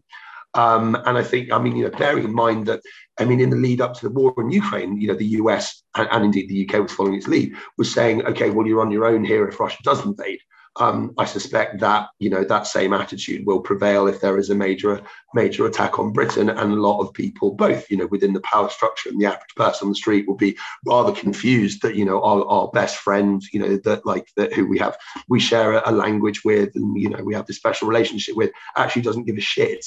Um, and I think, I mean, you know, bearing in mind that, I mean, in the lead up to the war in Ukraine, you know, the US and, and indeed the UK was following its lead, was saying, okay, well, you're on your own here if Russia does invade. Um, I suspect that you know that same attitude will prevail if there is a major major attack on Britain, and a lot of people, both you know within the power structure and the average person on the street, will be rather confused that you know our, our best friend, you know that like that who we have we share a, a language with, and you know we have this special relationship with, actually doesn't give a shit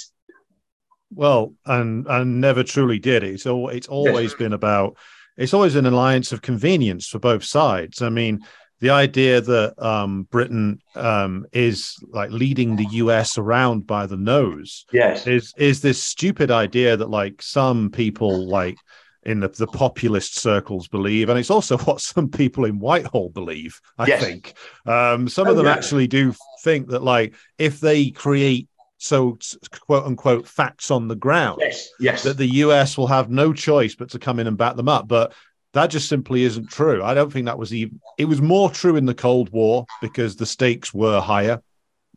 well, and and never truly did. It's all it's always been about it's always an alliance of convenience for both sides. I mean, the idea that um, Britain um, is like leading the US around by the nose, yes, is is this stupid idea that like some people like in the, the populist circles believe, and it's also what some people in Whitehall believe. I yes. think um, some oh, of them yeah. actually do think that like if they create so quote unquote facts on the ground. Yes, yes. That the US will have no choice but to come in and back them up. But that just simply isn't true. I don't think that was even, it was more true in the Cold War because the stakes were higher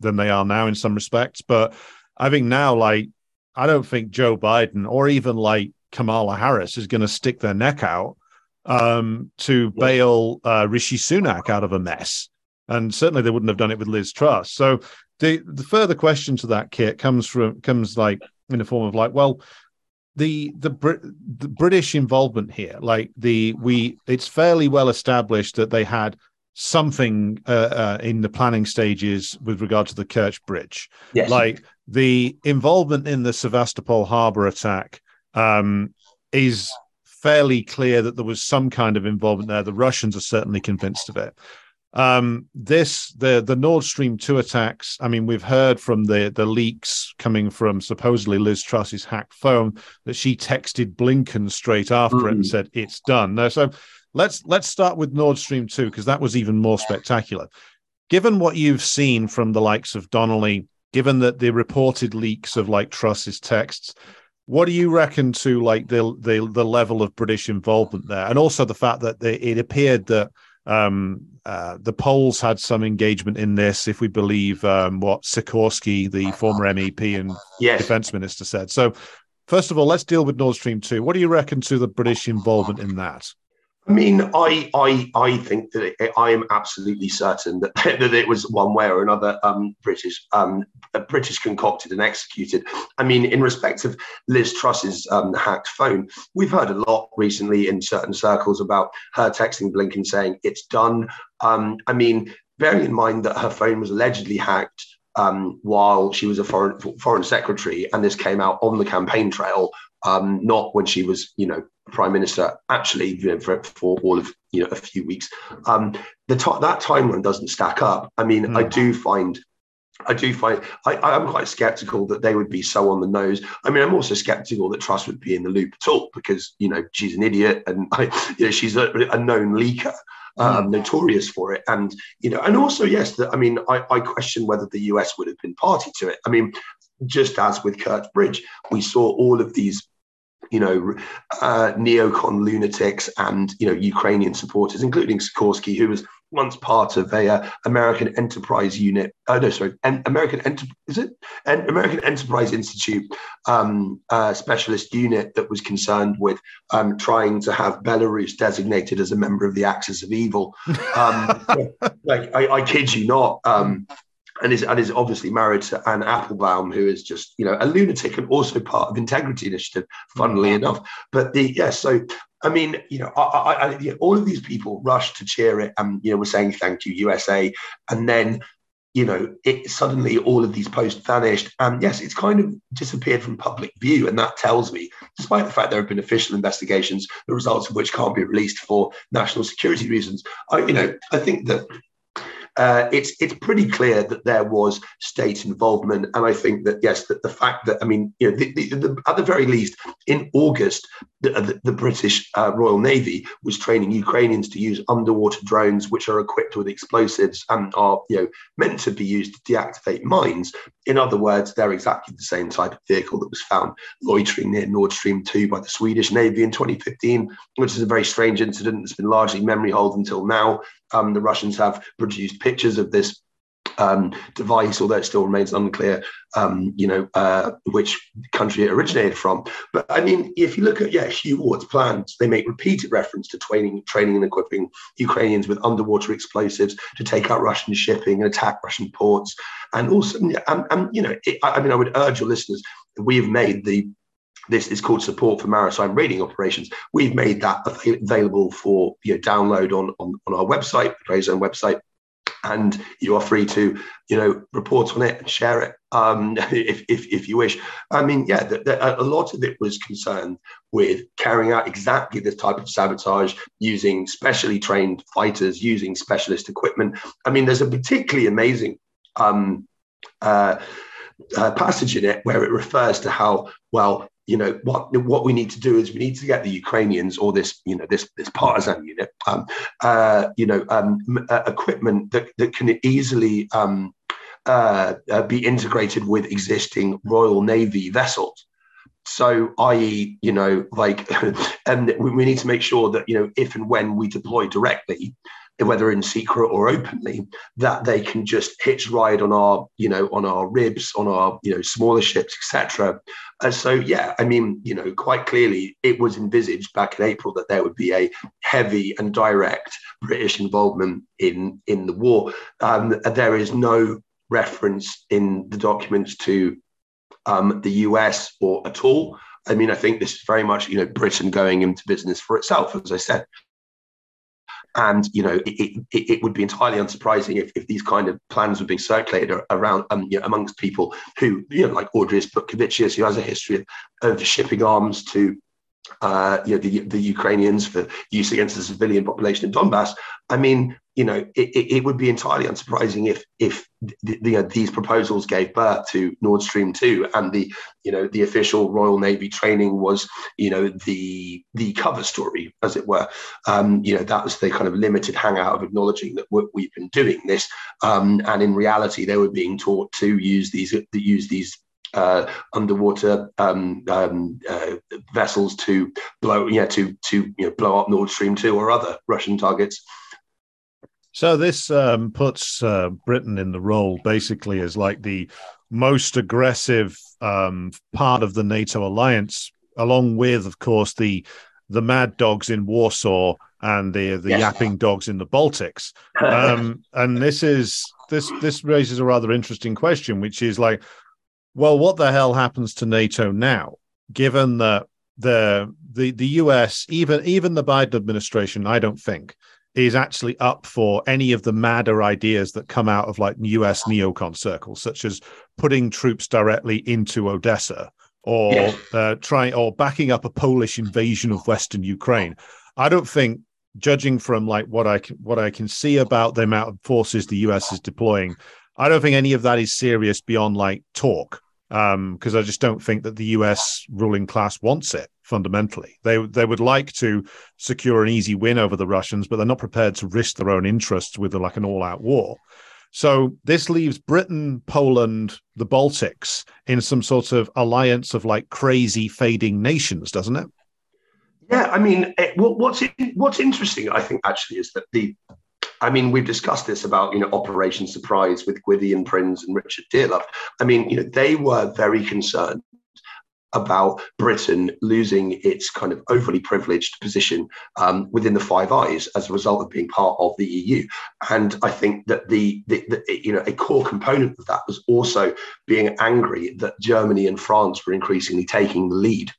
than they are now in some respects. But I think now, like, I don't think Joe Biden or even like Kamala Harris is going to stick their neck out um, to bail uh, Rishi Sunak out of a mess. And certainly they wouldn't have done it with Liz Truss. So the, the further question to that, Kit, comes from comes like in the form of like, well, the the, Brit- the British involvement here, like the we, it's fairly well established that they had something uh, uh, in the planning stages with regard to the Kerch Bridge. Yes. Like the involvement in the Sevastopol harbor attack um, is fairly clear that there was some kind of involvement there. The Russians are certainly convinced of it. Um, this the the Nord Stream two attacks. I mean, we've heard from the the leaks coming from supposedly Liz Truss's hacked phone that she texted Blinken straight after mm-hmm. it and mm. said it's done. Now, so let's let's start with Nord Stream two because that was even more spectacular. Given what you've seen from the likes of Donnelly, given that the reported leaks of like Truss's texts, what do you reckon to like the the the level of British involvement there, and also the fact that they, it appeared that um, uh, the Poles had some engagement in this, if we believe um, what Sikorski, the former MEP and yes. defense minister, said. So, first of all, let's deal with Nord Stream 2. What do you reckon to the British involvement in that? I mean, I I I think that it, I am absolutely certain that, that it was one way or another um, British um, British concocted and executed. I mean, in respect of Liz Truss's um, hacked phone, we've heard a lot recently in certain circles about her texting Blinken saying it's done. Um, I mean, bearing in mind that her phone was allegedly hacked um, while she was a foreign foreign secretary, and this came out on the campaign trail, um, not when she was, you know, prime minister. Actually, you know, for, for all of you know a few weeks, um, the t- that timeline doesn't stack up. I mean, mm. I do find. I do find I, I'm quite skeptical that they would be so on the nose. I mean, I'm also skeptical that Truss would be in the loop at all because you know she's an idiot and I, you know she's a, a known leaker um, mm. notorious for it. And you know, and also yes, the, I mean, I, I, question whether the US would have been party to it. I mean, just as with Kerch Bridge, we saw all of these you know, uh, neocon lunatics and you know Ukrainian supporters, including Sikorski, who was once part of a uh, American Enterprise Unit. Oh no, sorry, en- American Enter- is it an American Enterprise Institute um, uh, specialist unit that was concerned with um, trying to have Belarus designated as a member of the Axis of Evil. Um, like I, I, kid you not. And is and is obviously married to Anne Applebaum, who is just you know a lunatic and also part of Integrity Initiative, funnily mm-hmm. enough. But the yes, yeah, so I mean, you know, I, I, I, you know, all of these people rushed to cheer it, and you know, we're saying thank you USA, and then you know, it suddenly all of these posts vanished, and yes, it's kind of disappeared from public view, and that tells me, despite the fact there have been official investigations, the results of which can't be released for national security reasons. I, you know, I think that uh, it's it's pretty clear that there was state involvement, and I think that yes, that the fact that I mean, you know, the, the, the, at the very least, in August, the, British uh, Royal Navy was training Ukrainians to use underwater drones, which are equipped with explosives and are you know meant to be used to deactivate mines. In other words, they're exactly the same type of vehicle that was found loitering near Nord Stream 2 by the Swedish Navy in 2015, which is a very strange incident that's been largely memory hold until now. Um, the Russians have produced pictures of this um, device, although it still remains unclear, um, you know, uh, which country it originated from. But I mean, if you look at yeah, Hugh Ward's plans, they make repeated reference to training, training and equipping Ukrainians with underwater explosives to take out Russian shipping and attack Russian ports, and also, and, and you know, it, I mean, I would urge your listeners. We have made the this is called support for maritime raiding operations. We've made that available for you know, download on, on, on our website, the Zone website, and you are free to you know report on it and share it um, if, if, if you wish i mean yeah the, the, a lot of it was concerned with carrying out exactly this type of sabotage using specially trained fighters using specialist equipment i mean there's a particularly amazing um, uh, uh, passage in it where it refers to how well you know what what we need to do is we need to get the Ukrainians or this you know this this partisan unit um, uh, you know um, uh, equipment that, that can easily um, uh, uh, be integrated with existing Royal Navy vessels. So, i.e., you know, like, and we need to make sure that, you know, if and when we deploy directly, whether in secret or openly, that they can just hitch ride on our, you know, on our ribs, on our, you know, smaller ships, etc. So, yeah, I mean, you know, quite clearly, it was envisaged back in April that there would be a heavy and direct British involvement in in the war. Um, there is no reference in the documents to um, the US or at all. I mean, I think this is very much, you know, Britain going into business for itself, as I said. And you know, it, it, it, would be entirely unsurprising if, if these kind of plans were being circulated around um, you know, amongst people who, you know, like Audrius Butkevičius, who has a history of, of shipping arms to uh, you know, the, the Ukrainians for use against the civilian population in Donbass. I mean, you know, it, it would be entirely unsurprising if if the, you know, these proposals gave birth to Nord Stream two, and the you know the official Royal Navy training was you know the the cover story, as it were. Um, you know, that was the kind of limited hangout of acknowledging that we've been doing this, um, and in reality, they were being taught to use these use these uh, underwater um, um, uh, vessels to blow, yeah, to to you know, blow up Nord Stream two or other Russian targets. So this um, puts uh, Britain in the role basically as like the most aggressive um, part of the NATO alliance, along with, of course, the the mad dogs in Warsaw and the the yes. yapping dogs in the Baltics. Um, and this is this this raises a rather interesting question, which is like, well, what the hell happens to NATO now, given that the the the US, even even the Biden administration, I don't think is actually up for any of the madder ideas that come out of like US neocon circles, such as putting troops directly into Odessa or yes. uh, trying or backing up a Polish invasion of Western Ukraine. I don't think, judging from like what I can, what I can see about the amount of forces the US is deploying, I don't think any of that is serious beyond like talk because um, I just don't think that the US ruling class wants it fundamentally. They they would like to secure an easy win over the Russians, but they're not prepared to risk their own interests with like an all-out war. So this leaves Britain, Poland, the Baltics in some sort of alliance of like crazy fading nations, doesn't it? Yeah, I mean, eh, it, what's what's interesting, I think, actually, is that the I mean, we've discussed this about you know Operation Surprise with Gwythian Prins and Richard Dearlove. I mean, you know, they were very concerned about Britain losing its kind of overly privileged position um, within the Five Eyes as a result of being part of the EU. And I think that the, the, the, you know a core component of that was also being angry that Germany and France were increasingly taking the lead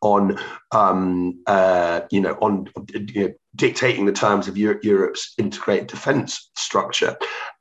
on um, uh, you know on you know, dictating the terms of Europe, Europe's integrated defence structure.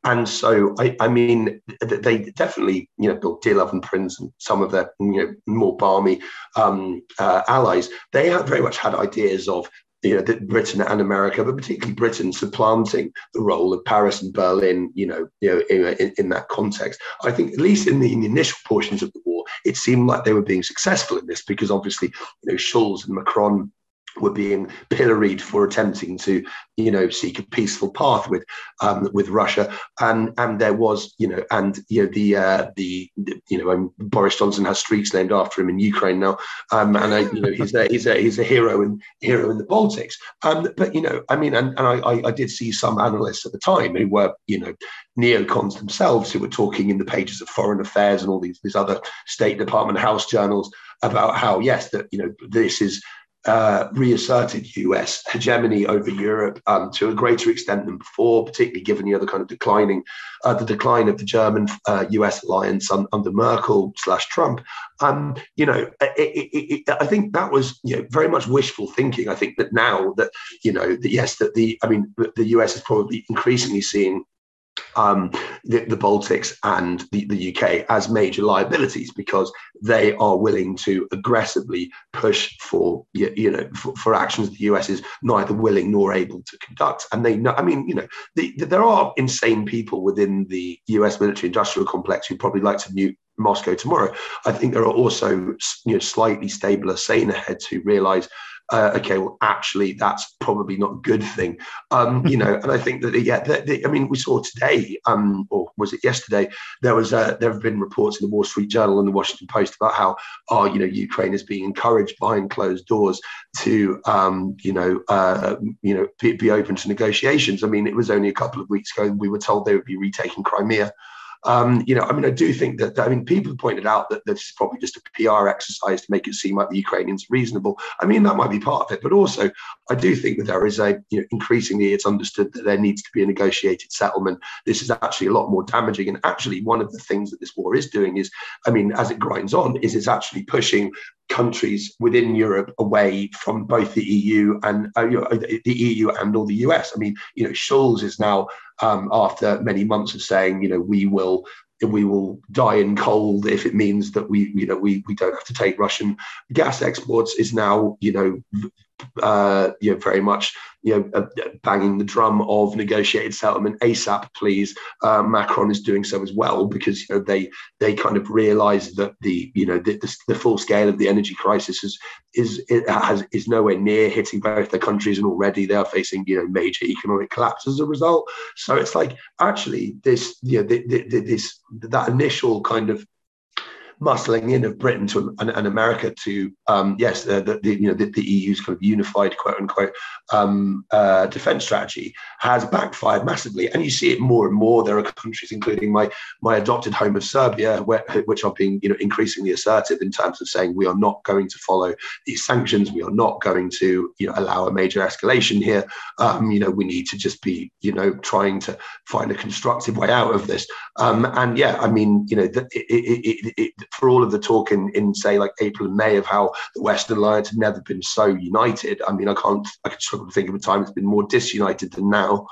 And so, I, I, mean, they definitely, you know, Bill Dearlove and Prins and some of their, you know, more balmy um, uh, allies, they very much had ideas of you know, that Britain and America, but particularly Britain supplanting the role of Paris and Berlin, you know, you know, in, in that context. I think at least in the, in the, initial portions of the war, it seemed like they were being successful in this because obviously, you know, Scholz and Macron were being pilloried for attempting to, you know, seek a peaceful path with um, with Russia, and and there was, you know, and you know the uh, the you know um, Boris Johnson has streets named after him in Ukraine now, um, and I, you know he's a he's a he's a hero in hero in the Baltics. Um, but you know, I mean, and, and I I did see some analysts at the time who were you know neocons themselves who were talking in the pages of Foreign Affairs and all these these other State Department House journals about how yes that you know this is uh, reasserted US hegemony over Europe um, to a greater extent than before, particularly given the other kind of declining, uh, the decline of the German uh, US alliance un, under Merkel slash Trump. Um, you know, it, it, it, I think that was you know very much wishful thinking. I think that now that you know that yes, that the I mean the US is probably increasingly seeing um, the, the, Baltics and the, the, UK as major liabilities because they are willing to aggressively push for you, you know for, for, actions the US is neither willing nor able to conduct. And they know, I mean, you know, the, the, there are insane people within the US military industrial complex who probably like to nuke Moscow tomorrow. I think there are also you know slightly stabler, saner heads who realise uh, okay, well, actually, that's probably not a good thing. Um, you know, and I think that yeah, the, the, I mean, we saw today, um, or was it yesterday? There was uh, there have been reports in the Wall Street Journal and the Washington Post about how, oh, you know, Ukraine is being encouraged behind closed doors to, um, you know, uh, you know, be, be open to negotiations. I mean, it was only a couple of weeks ago we were told they would be retaking Crimea. Um, you know, I mean, I do think that, I mean, people pointed out that this is probably just a PR exercise to make it seem like the Ukrainians reasonable. I mean, that might be part of it, but also I do think that there is a, you know, increasingly it's understood that there needs to be a negotiated settlement. This is actually a lot more damaging. And actually, one of the things that this war is doing is, I mean, as it grinds on, is it's actually pushing countries within Europe away from both the EU and uh, you know, the EU and or the US. I mean, you know, Scholz is now um, after many months of saying, you know, we will we will die in cold if it means that we, you know, we we don't have to take Russian gas exports. Is now, you know, uh, you know, very much you know, uh, banging the drum of negotiated settlement ASAP, please. Uh, Macron is doing so as well because you know they they kind of realise that the you know the, the, the, full scale of the energy crisis is is has is nowhere near hitting both their countries, and already they are facing you know major economic collapse as a result. So it's like actually this you know the, the, this that initial kind of muscling in of Britain to and, and America to um, yes, the, the, the, you know the, the, EU's kind of unified quote unquote um, uh, defense strategy has backfired massively, and you see it more and more. There are countries, including my my adopted home of Serbia, where, which are being you know increasingly assertive in terms of saying we are not going to follow these sanctions, we are not going to you know allow a major escalation here. Um, you know we need to just be you know trying to find a constructive way out of this. Um, and yeah, I mean you know it, it, it, for all of the talk in, in say like April and May of how the Western Alliance have never been so united. I mean, I can't, I can struggle to think of a time it's been more disunited than now.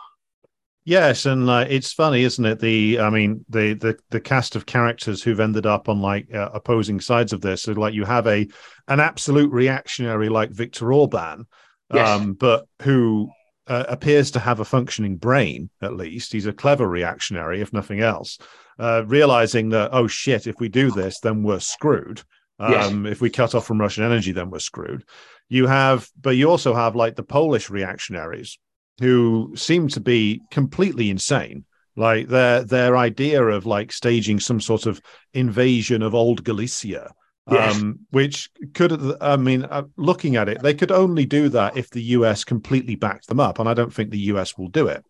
Yes, and uh, it's funny, isn't it? The, I mean, the the the cast of characters who've ended up on like uh, opposing sides of this. So, like, you have a an absolute reactionary like Viktor Orban, yes. um, but who uh, appears to have a functioning brain. At least he's a clever reactionary, if nothing else uh, realizing that oh shit, if we do this, then we're screwed. Um, yes. If we cut off from Russian energy, then we're screwed. You have, but you also have like the Polish reactionaries who seem to be completely insane. Like their their idea of like staging some sort of invasion of old Galicia, yes. um, which could, I mean, uh, looking at it, they could only do that if the US completely backed them up, and I don't think the US will do it.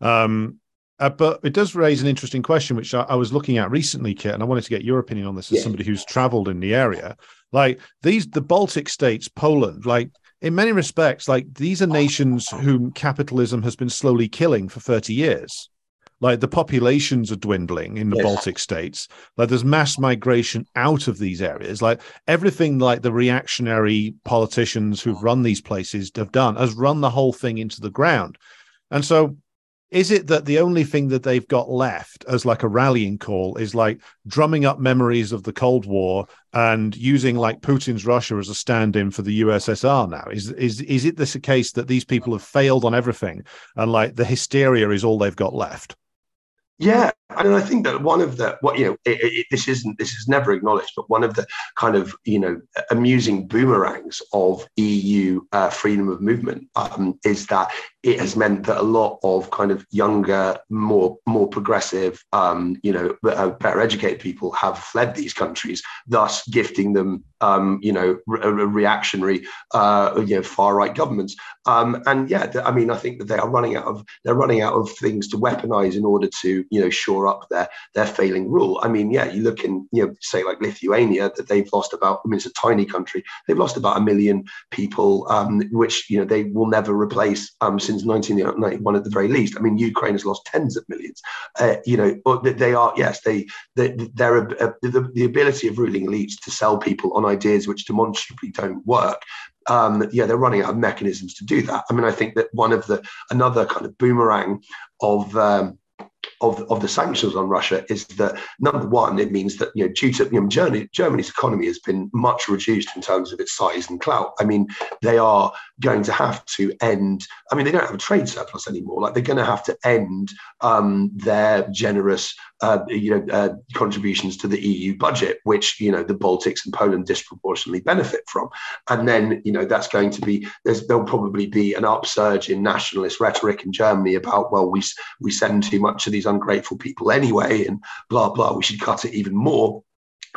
Um, uh, but it does raise an interesting question, which I, I, was looking at recently, Kit, and I wanted to get your opinion on this as yeah. somebody who's traveled in the area. Like these, the Baltic states, Poland, like in many respects, like these are nations whom capitalism has been slowly killing for 30 years. Like the populations are dwindling in the yes. Baltic states. Like there's mass migration out of these areas. Like everything like the reactionary politicians who've run these places have done has run the whole thing into the ground. And so is it that the only thing that they've got left as like a rallying call is like drumming up memories of the cold war and using like putin's russia as a stand-in for the ussr now is is is it this a case that these people have failed on everything and like the hysteria is all they've got left yeah, and I think that one of the what you know it, it, this isn't this is never acknowledged, but one of the kind of you know amusing boomerangs of EU uh, freedom of movement um, is that it has meant that a lot of kind of younger, more more progressive, um, you know, uh, better educated people have fled these countries, thus gifting them, um, you know, re- reactionary, uh, you know, far right governments. Um, and yeah, I mean, I think that they are running out of they're running out of things to weaponize in order to you know shore up their their failing rule. I mean, yeah, you look in you know say like Lithuania that they've lost about. I mean, it's a tiny country. They've lost about a million people, um, which you know they will never replace um, since 1991 at the very least. I mean, Ukraine has lost tens of millions. Uh, you know, but they are yes, they, they they're a, a, the, the ability of ruling elites to sell people on ideas which demonstrably don't work um, yeah, they're running out of mechanisms to do that. I mean, I think that one of the another kind of boomerang of um, of, of the sanctions on Russia is that number one, it means that you know due to you know, Germany, Germany's economy has been much reduced in terms of its size and clout. I mean, they are going to have to end. I mean, they don't have a trade surplus anymore. Like they're going to have to end um, their generous uh, you know uh, contributions to the EU budget, which you know the Baltics and Poland disproportionately benefit from. And then you know that's going to be there'll probably be an upsurge in nationalist rhetoric in Germany about well we we send too much these ungrateful people anyway and blah blah we should cut it even more.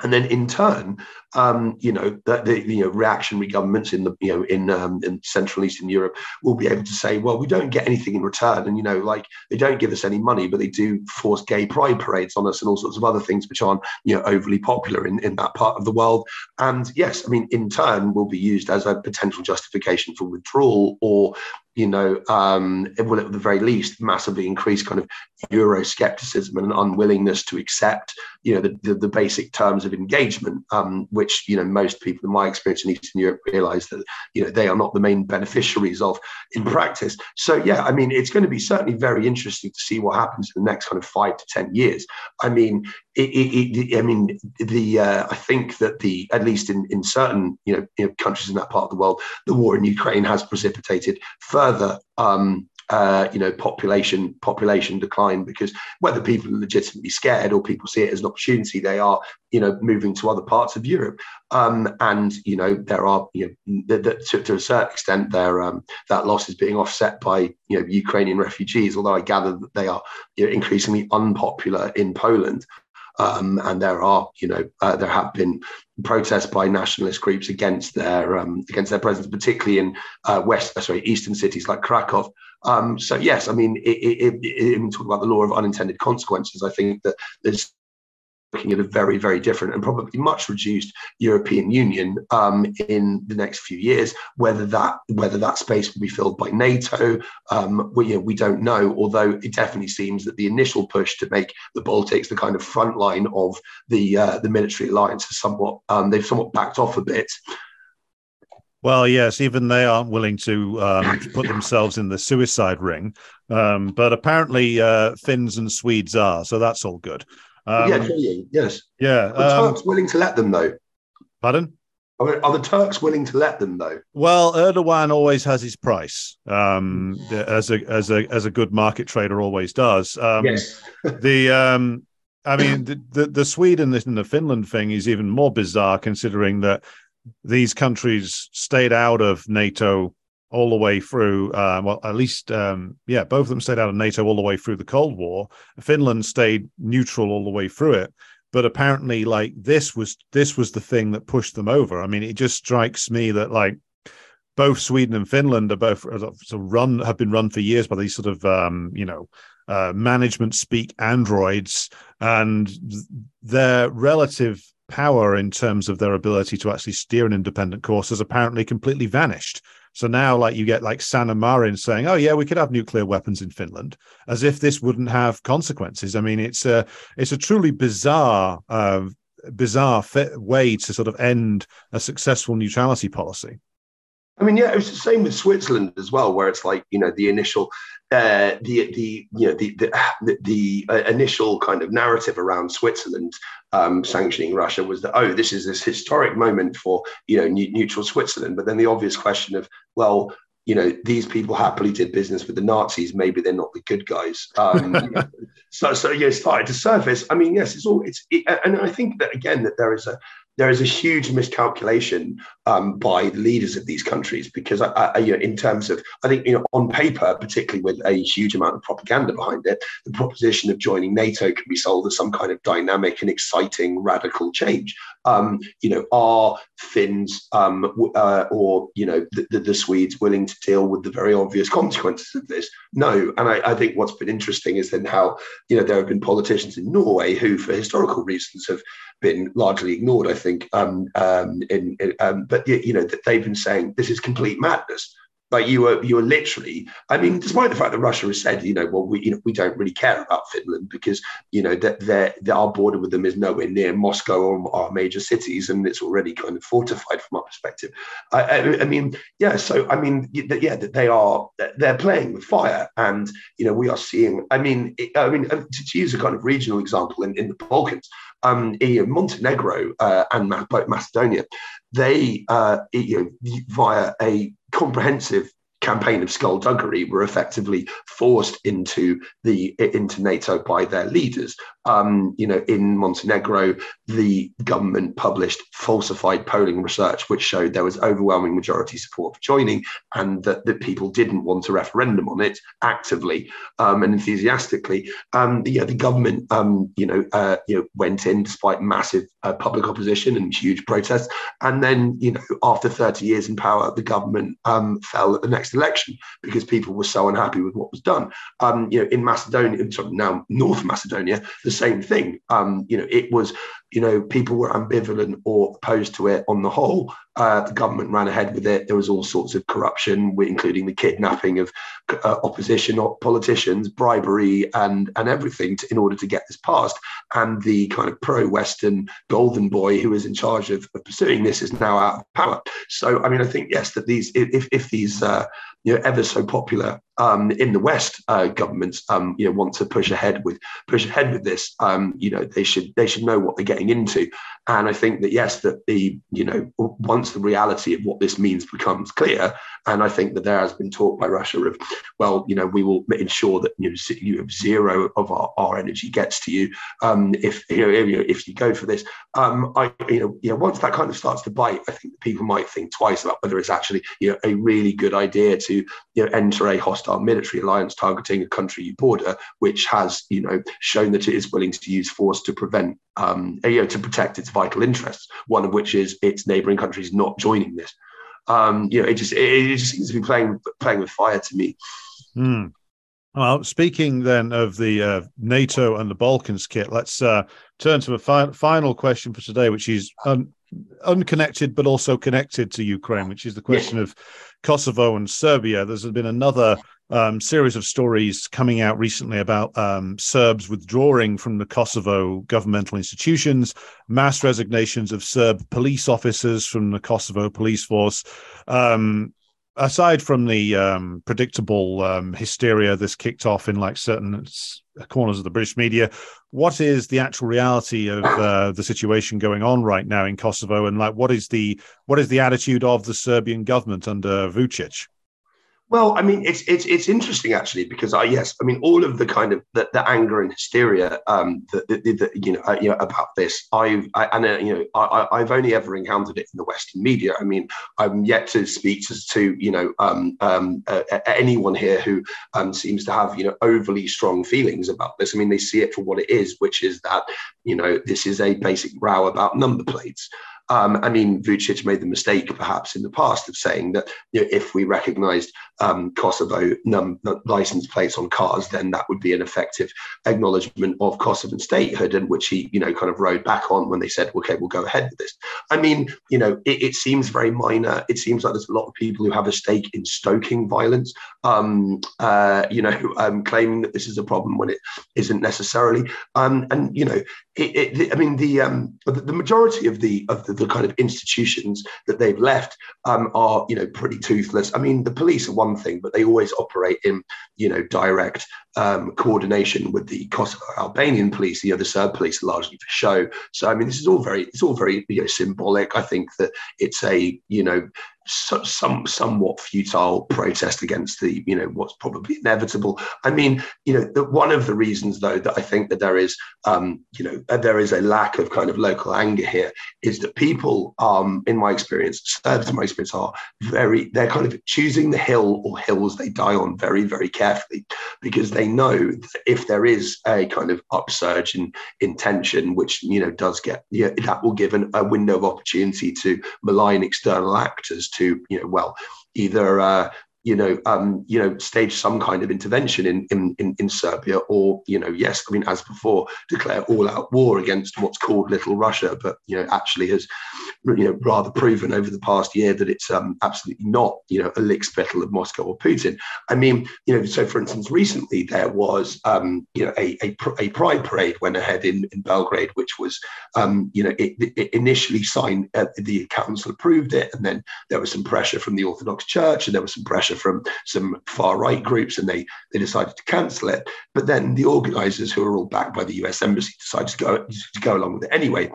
And then in turn, um, you know, the, the, you know reactionary governments in the you know in um, in Central and Eastern Europe will be able to say, well, we don't get anything in return, and you know, like they don't give us any money, but they do force gay pride parades on us and all sorts of other things which aren't you know overly popular in in that part of the world. And yes, I mean, in turn, will be used as a potential justification for withdrawal or you know, um, it will at the very least massively increase kind of Euroscepticism and an unwillingness to accept, you know, the, the, the basic terms of engagement, um, which, you know, most people in my experience in Eastern Europe realize that, you know, they are not the main beneficiaries of in practice. So, yeah, I mean, it's going to be certainly very interesting to see what happens in the next kind of five to 10 years. I mean, it, it, it, I mean, the uh, I think that the at least in, in certain you know, you know, countries in that part of the world, the war in Ukraine has precipitated further um, uh, you know population population decline because whether people are legitimately scared or people see it as an opportunity, they are you know moving to other parts of Europe. Um, and you know there are you know the, the, to, to, a certain extent there um, that loss is being offset by you know Ukrainian refugees, although I gather that they are you know, increasingly unpopular in Poland. Um, and there are, you know, uh, there have been protests by nationalist groups against their um, against their presence, particularly in uh, west, uh, sorry, eastern cities like Krakow. Um, so yes, I mean, it, it, it, it, talk about the law of unintended consequences. I think that there's looking at a very, very different and probably much reduced European Union um, in the next few years. Whether that whether that space will be filled by NATO, um, we, you know, we don't know. Although it definitely seems that the initial push to make the Baltics the kind of front line of the uh, the military alliance has somewhat um, they've somewhat backed off a bit. Well, yes, even they aren't willing to um, put themselves in the suicide ring, um, but apparently uh, Finns and Swedes are, so that's all good. Um, yeah, yes. Yeah. Are um, Turks willing to let them though? Pardon? Are, are, the Turks willing to let them though? Well, Erdogan always has his price, um, as a as a as a good market trader always does. Um, yes. the um, I mean, the, the, the Sweden and the Finland thing is even more bizarre, considering that these countries stayed out of NATO all the way through. Uh, well, at least, um, yeah, both of them stayed out of NATO all the way through the Cold War. Finland stayed neutral all the way through it. But apparently, like this was this was the thing that pushed them over. I mean, it just strikes me that like both Sweden and Finland are both sort of run have been run for years by these sort of um, you know uh, management speak androids, and their relative power in terms of their ability to actually steer an independent course has apparently completely vanished. So now, like you get like Sanna Marin saying, "Oh yeah, we could have nuclear weapons in Finland," as if this wouldn't have consequences. I mean, it's a it's a truly bizarre, uh, bizarre fit way to sort of end a successful neutrality policy. I mean, yeah, it was the same with Switzerland as well, where it's like you know the initial, uh, the the you know the the, the uh, initial kind of narrative around Switzerland um, sanctioning Russia was that oh, this is this historic moment for you know neutral Switzerland. But then the obvious question of well, you know these people happily did business with the Nazis. Maybe they're not the good guys. Um, so so yeah, it started to surface. I mean, yes, it's all it's it, and I think that again that there is a there is a huge miscalculation um, by the leaders of these countries because, I, I, you know, in terms of, I think, you know, on paper, particularly with a huge amount of propaganda behind it, the proposition of joining NATO can be sold as some kind of dynamic and exciting radical change. Um, you know, are Finns um, uh, or you know the, the, the, Swedes willing to deal with the very obvious consequences of this? No, and I, I think what's been interesting is then how you know there have been politicians in Norway who, for historical reasons, have been largely ignored. I think, um, um, in, in um, but you know, they've been saying this is complete madness. Like you were, you were literally. I mean, despite the fact that Russia has said, you know, well, we, you know, we don't really care about Finland because you know that their our border with them is nowhere near Moscow or our major cities, and it's already kind of fortified from our perspective. I, I, I mean, yeah. So I mean, yeah, that they are they're playing with fire, and you know, we are seeing. I mean, I mean, to, to use a kind of regional example in, in the Balkans, um, Montenegro uh, and Macedonia, they, uh, you know, via a comprehensive campaign of skullduggery were effectively forced into the into NATO by their leaders. Um, you know, in Montenegro, the government published falsified polling research, which showed there was overwhelming majority support for joining, and that, that people didn't want a referendum on it actively um, and enthusiastically. Um, yeah, the government, um, you know, uh, you know, went in despite massive uh, public opposition and huge protests, and then, you know, after 30 years in power, the government um, fell at the next election because people were so unhappy with what was done. Um, you know, in Macedonia, sorry, now North Macedonia, the same thing. Um, you know, it was you know, people were ambivalent or opposed to it on the whole. Uh, the government ran ahead with it. There was all sorts of corruption, including the kidnapping of uh, opposition politicians, bribery, and and everything to, in order to get this passed. And the kind of pro-Western golden boy who was in charge of, of, pursuing this is now out of power. So, I mean, I think yes, that these if if these uh, you know ever so popular um, in the West uh, governments um, you know want to push ahead with push ahead with this, um, you know they should they should know what they're getting into. And I think that yes, that the you know once the reality of what this means becomes clear, and I think that there has been talk by Russia of well, you know, we will ensure that you know, you have zero of our, our energy gets to you um, if you know if you go for this. Um, I you know know once that kind of starts to bite, I think people might think twice about whether it's actually you know a really good idea to you know enter a hostile military alliance targeting a country you border, which has you know shown that it is willing to use force to prevent um, you know to protect its vital interests. One of which is its neighbouring countries not joining this um, you know, it just it, it, just seems to be playing playing with fire to me. Mm. Well, speaking then of the uh, NATO and the Balkans kit, let's uh, turn to a fi- final question for today, which is un- unconnected but also connected to Ukraine, which is the question of Kosovo and Serbia. There's been another um, series of stories coming out recently about um, Serbs withdrawing from the Kosovo governmental institutions, mass resignations of Serb police officers from the Kosovo police force. Um, aside from the um, predictable um, hysteria this kicked off in like certain corners of the British media, what is the actual reality of uh, the situation going on right now in Kosovo, and like what is the what is the attitude of the Serbian government under Vucic? Well, I mean, it's it's it's interesting actually because I yes, I mean, all of the kind of the, the anger and hysteria um, that, that, you know uh, you know about this, I've I, and uh, you know I, I've only ever encountered it in the Western media. I mean, I'm yet to speak to, to you know um, um, uh, anyone here who um, seems to have you know overly strong feelings about this. I mean, they see it for what it is, which is that you know this is a basic row about number plates. Um, I mean, Vucic made the mistake perhaps in the past of saying that you know, if we recognised um, Kosovo num- license plates on cars, then that would be an effective acknowledgement of Kosovan statehood, and which he, you know, kind of rode back on when they said, "Okay, we'll go ahead with this." I mean, you know, it, it seems very minor. It seems like there's a lot of people who have a stake in stoking violence, um, uh, you know, um, claiming that this is a problem when it isn't necessarily. Um, and you know, it, it, I mean, the, um, the majority of the of the, the, kind of institutions that they've left um, are, you know, pretty toothless. I mean, the police are one thing, but they always operate in, you know, direct um, coordination with the Kosovo Albanian police. The other Serb police largely for show. So, I mean, this is all very, it's all very, you know, symbolic. I think that it's a, you know, some somewhat futile protest against the you know what's probably inevitable. I mean, you know, the, one of the reasons though that I think that there is um, you know there is a lack of kind of local anger here is that people, um, in my experience, Serbs in my experience are very they're kind of choosing the hill or hills they die on very very carefully because they know that if there is a kind of upsurge in intention, which you know does get yeah, that will give an, a window of opportunity to malign external actors to you know well either uh, you know, um, you know, stage some kind of intervention in, in, in, in, Serbia, or you know, yes, I mean, as before, declare all-out war against what's called Little Russia, but you know, actually has you know rather proven over the past year that it's um, absolutely not you know a lick spittle of Moscow or Putin. I mean, you know, so for instance, recently there was um, you know a, a, a pride parade went ahead in, in Belgrade, which was um, you know it, it initially signed uh, the council approved it, and then there was some pressure from the Orthodox Church, and there was some pressure from some far right groups, and they they decided to cancel it. But then the organisers, who are all backed by the U.S. embassy, decided to go to go along with it anyway.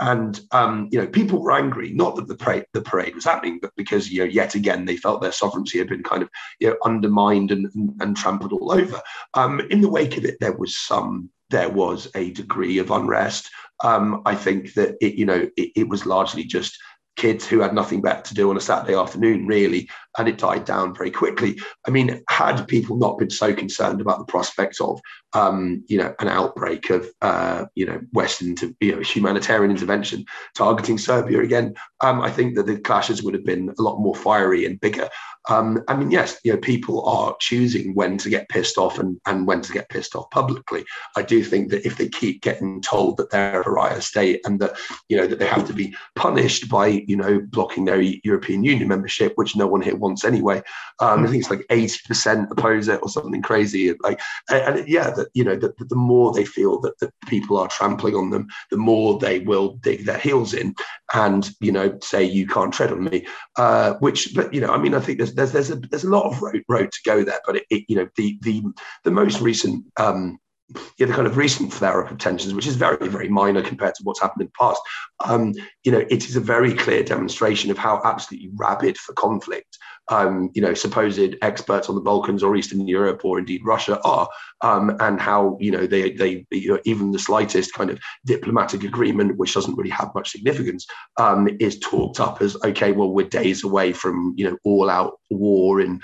And um, you know, people were angry, not that the parade, the parade was happening, but because you know, yet again, they felt their sovereignty had been kind of you know undermined and, and, trampled all over. Um, in the wake of it, there was some, there was a degree of unrest. Um, I think that it, you know, it, it was largely just kids who had nothing better to do on a Saturday afternoon, really, and it died down very quickly. I mean, had people not been so concerned about the prospect of, um, you know, an outbreak of, uh, you know, Western, you know, humanitarian intervention targeting Serbia again, um, I think that the clashes would have been a lot more fiery and bigger. Um, I mean, yes, you know, people are choosing when to get pissed off and, and when to get pissed off publicly. I do think that if they keep getting told that they're a pariah state and that, you know, that they have to be punished by, you know, blocking their European Union membership, which no one here wants anyway. Um, I think it's like 80% oppose it or something crazy. Like, and, and yeah, that, you know, that the more they feel that the people are trampling on them, the more they will dig their heels in and, you know, say, you can't tread on me, uh, which, but, you know, I mean, I think there's there's there's a there's a lot of road, road to go there, but it, it, you know the the the most recent um, yeah, the kind of recent flare up of tensions, which is very, very minor compared to what's happened in the past, um, you know, it is a very clear demonstration of how absolutely rabid for conflict, um, you know, supposed experts on the Balkans or Eastern Europe or indeed Russia are, um, and how, you know, they, they you know, even the slightest kind of diplomatic agreement, which doesn't really have much significance, um, is talked up as, okay, well, we're days away from, you know, all out war in,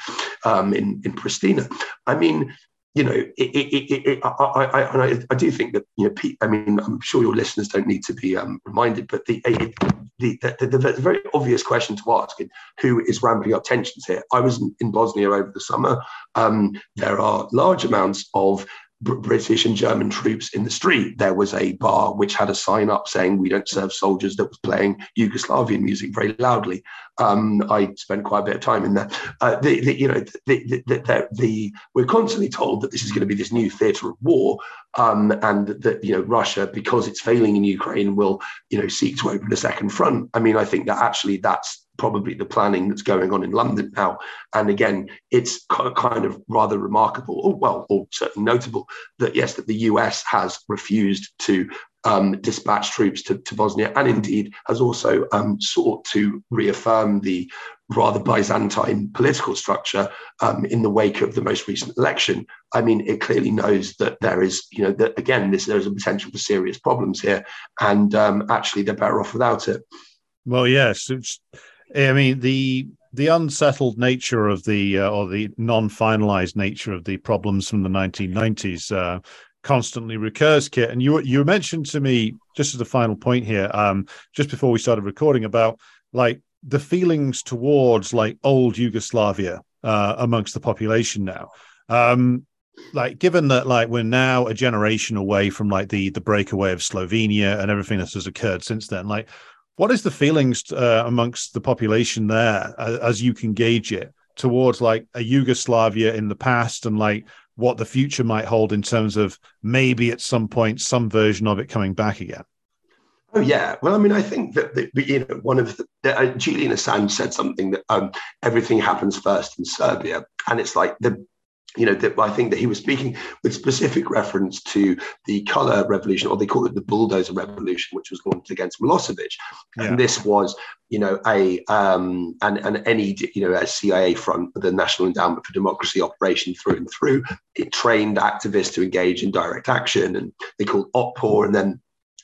um, in, in Pristina. I mean, you know, it, it, it, I, I, I, I, do think that, you know, I mean, I'm sure your listeners don't need to be um, reminded, but the, the, the, the, very obvious question to ask is who is ramping up tensions here? I was in Bosnia over the summer. Um, there are large amounts of British and German troops in the street. There was a bar which had a sign up saying "We don't serve soldiers" that was playing Yugoslavian music very loudly. Um, I spent quite a bit of time in there. Uh, the, the, you know, the, the, we're constantly told that this is going to be this new theatre of war, um, and that you know Russia, because it's failing in Ukraine, will you know seek to open a second front. I mean, I think that actually that's probably the planning that's going on in London now. And again, it's kind of rather remarkable, or well, or certainly notable that yes, that the US has refused to um, dispatch troops to, to, Bosnia, and indeed has also um, sought to reaffirm the rather Byzantine political structure um, in the wake of the most recent election. I mean, it clearly knows that there is, you know, that again, this, there's a potential for serious problems here, and um, actually they're better off without it. Well, yes, it's I mean the the unsettled nature of the uh, or the non-finalized nature of the problems from the 1990s uh, constantly recurs, Kit. And you you mentioned to me just as a final point here, um, just before we started recording, about like the feelings towards like old Yugoslavia uh, amongst the population now. Um, like given that like we're now a generation away from like the the breakaway of Slovenia and everything that has occurred since then, like what is the feelings uh, amongst the population there, uh, as you can gauge it, towards like a Yugoslavia in the past and like what the future might hold in terms of maybe at some point some version of it coming back again? Oh yeah, well, I mean, I think that, that you know one of the uh, Julian Assange said something that um, everything happens first in Serbia, and it's like the you know, that I think that he was speaking with specific reference to the color revolution, or they call it the bulldozer revolution, which was launched against Milosevic. Yeah. And this was, you know, a um, and and any you know a CIA front, the National Endowment for Democracy operation through and through. It trained activists to engage in direct action, and they called Otpor, and then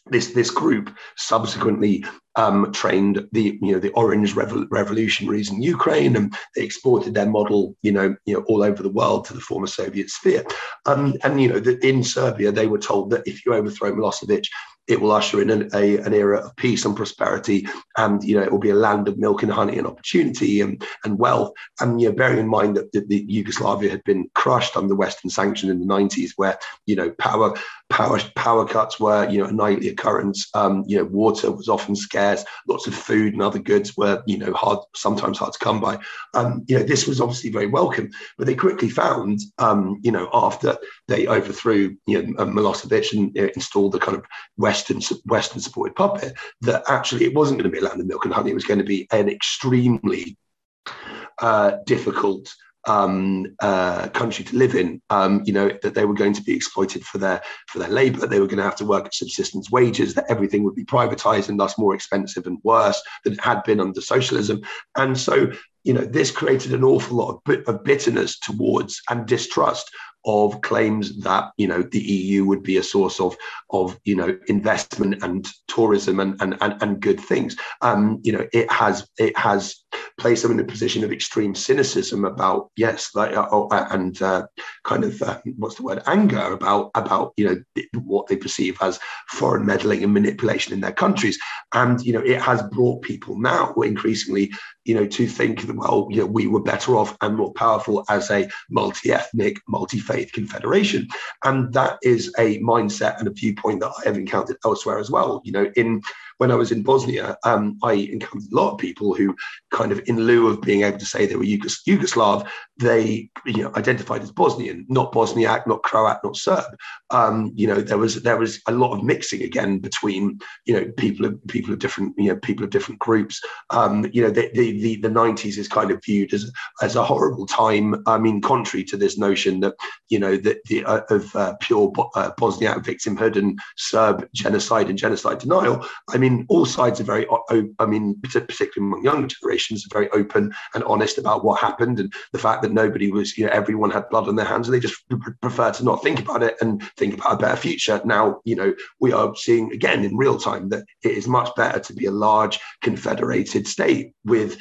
this this group subsequently um, trained the you know the Orange Revol- revolutionaries in Ukraine, and they exported their model you know you know all over the world to the former Soviet sphere. Um, and you know the, in Serbia, they were told that if you overthrow Milosevic, it will usher in an, a, an era of peace and prosperity, and you know it will be a land of milk and honey and opportunity and, and wealth. And you know, bearing in mind that the, the Yugoslavia had been crushed under Western sanction in the 90s, where you know power power power cuts were you know a nightly occurrence. Um, you know, water was often scarce. Lots of food and other goods were you know hard, sometimes hard to come by. Um, you know, this was obviously very welcome, but they quickly found, um, you know, after they overthrew you know Milosevic and you know, installed the kind of Western Western supported puppet, that actually it wasn't going to be a land of milk and honey. It was going to be an extremely uh, difficult um, uh, country to live in. Um, you know that they were going to be exploited for their for their labour. That they were going to have to work at subsistence wages. That everything would be privatised and thus more expensive and worse than it had been under socialism. And so you know this created an awful lot of, of bitterness towards and distrust of claims that you know the EU would be a source of of you know investment and tourism and and and, and good things. Um, you know, it has it has placed them in a position of extreme cynicism about yes, like uh, oh, uh, and uh, kind of uh, what's the word anger about about you know what they perceive as foreign meddling and manipulation in their countries, and you know it has brought people now increasingly you know, to think that, well, you know, we were better off and more powerful as a multi-ethnic, multi-faith confederation. And that is a mindset and a viewpoint that I have encountered elsewhere as well. You know, in when I was in Bosnia, um, I encountered a lot of people who kind of, in lieu of being able to say they were Yugos- Yugoslav, they you know identified as Bosnian, not Bosniak, not Croat, not Serb. Um, you know, there was there was a lot of mixing again between you know people of people of different you know people of different groups. Um, you know, the, the the 90s is kind of viewed as as a horrible time. I mean, contrary to this notion that you know that the uh, of uh, pure uh, Bosniak victimhood and Serb genocide and genocide denial. I mean mean, all sides are very, I mean, particularly among younger generations, are very open and honest about what happened and the fact that nobody was, you know, everyone had blood on their hands and they just prefer to not think about it and think about a better future. Now, you know, we are seeing again in real time that it is much better to be a large confederated state with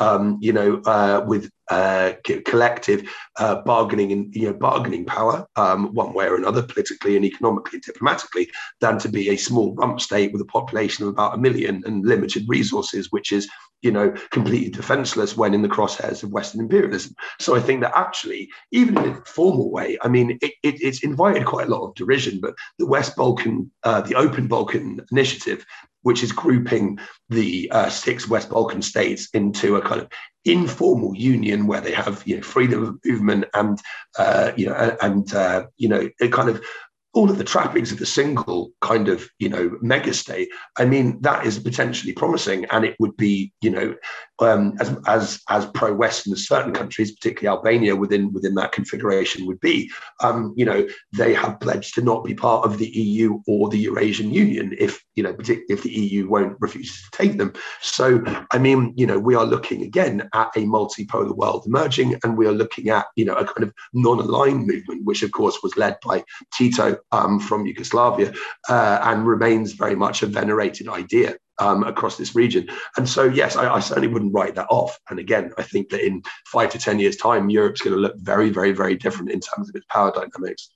um, you know, uh, with uh, collective uh, bargaining and you know bargaining power, um, one way or another, politically and economically and diplomatically, than to be a small rump state with a population of about a million and limited resources, which is you know completely defenseless when in the crosshairs of Western imperialism. So I think that actually, even in a formal way, I mean, it, it, it's invited quite a lot of derision, but the West Balkan, uh, the Open Balkan Initiative which is grouping the uh, six West Balkan states into a kind of informal union where they have you know freedom of movement and uh, you know and uh, you know a kind of all of the trappings of a single kind of you know mega state. I mean that is potentially promising and it would be you know um, as as as pro western as certain countries particularly albania within within that configuration would be um, you know they have pledged to not be part of the eu or the eurasian union if you know if the eu won't refuse to take them so i mean you know we are looking again at a multipolar world emerging and we are looking at you know a kind of non-aligned movement which of course was led by tito um, from Yugoslavia uh, and remains very much a venerated idea. Um, across this region. And so, yes, I, I, certainly wouldn't write that off. And again, I think that in five to 10 years' time, Europe's going to look very, very, very different in terms of its power dynamics.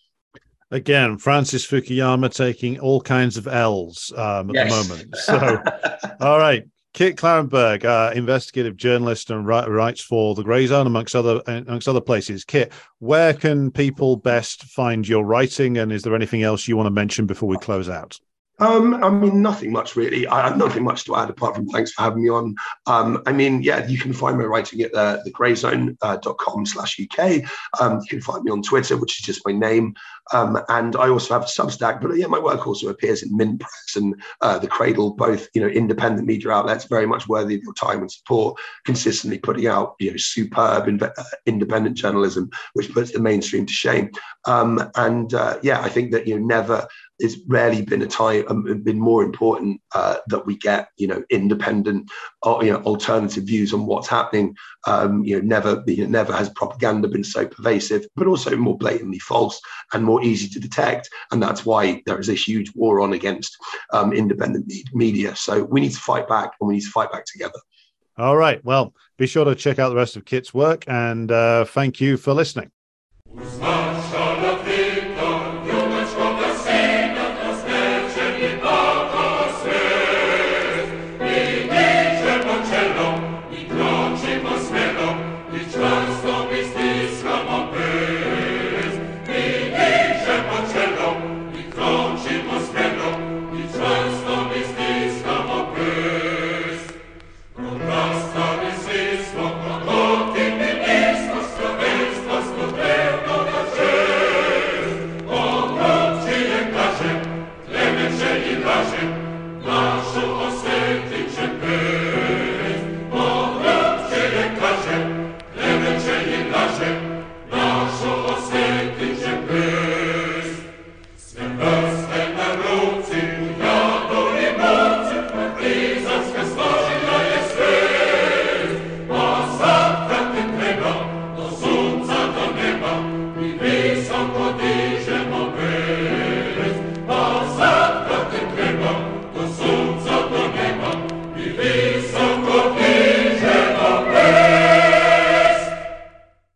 Again, Francis Fukuyama taking all kinds of L's um, at yes. the moment. So, all right. Kit Klarenberg, uh, investigative journalist and writes for the Grayzone, amongst other amongst other places. Kit, where can people best find your writing, and is there anything else you want to mention before we close out? Um, I mean, nothing much really. I have nothing much to add apart from thanks for having me on. Um, I mean, yeah, you can find my writing at uh, thegrayzone.com uh, slash UK. Um, you can find me on Twitter, which is just my name. Um, and I also have Substack, but yeah, my work also appears in Mint Press and uh, The Cradle, both, you know, independent media outlets, very much worthy of your time and support, consistently putting out, you know, superb inve- uh, independent journalism, which puts the mainstream to shame. Um, and uh, yeah, I think that, you know, never it's rarely been a time um, been more important uh, that we get you know independent or, uh, you know alternative views on what's happening. Um, you know never you know, never has propaganda been so pervasive but also more blatantly false and more easy to detect. And that's why there is a huge war on against um, independent media. So we need to fight back and we need to fight back together. All right. Well be sure to check out the rest of kit's work and uh, thank you for listening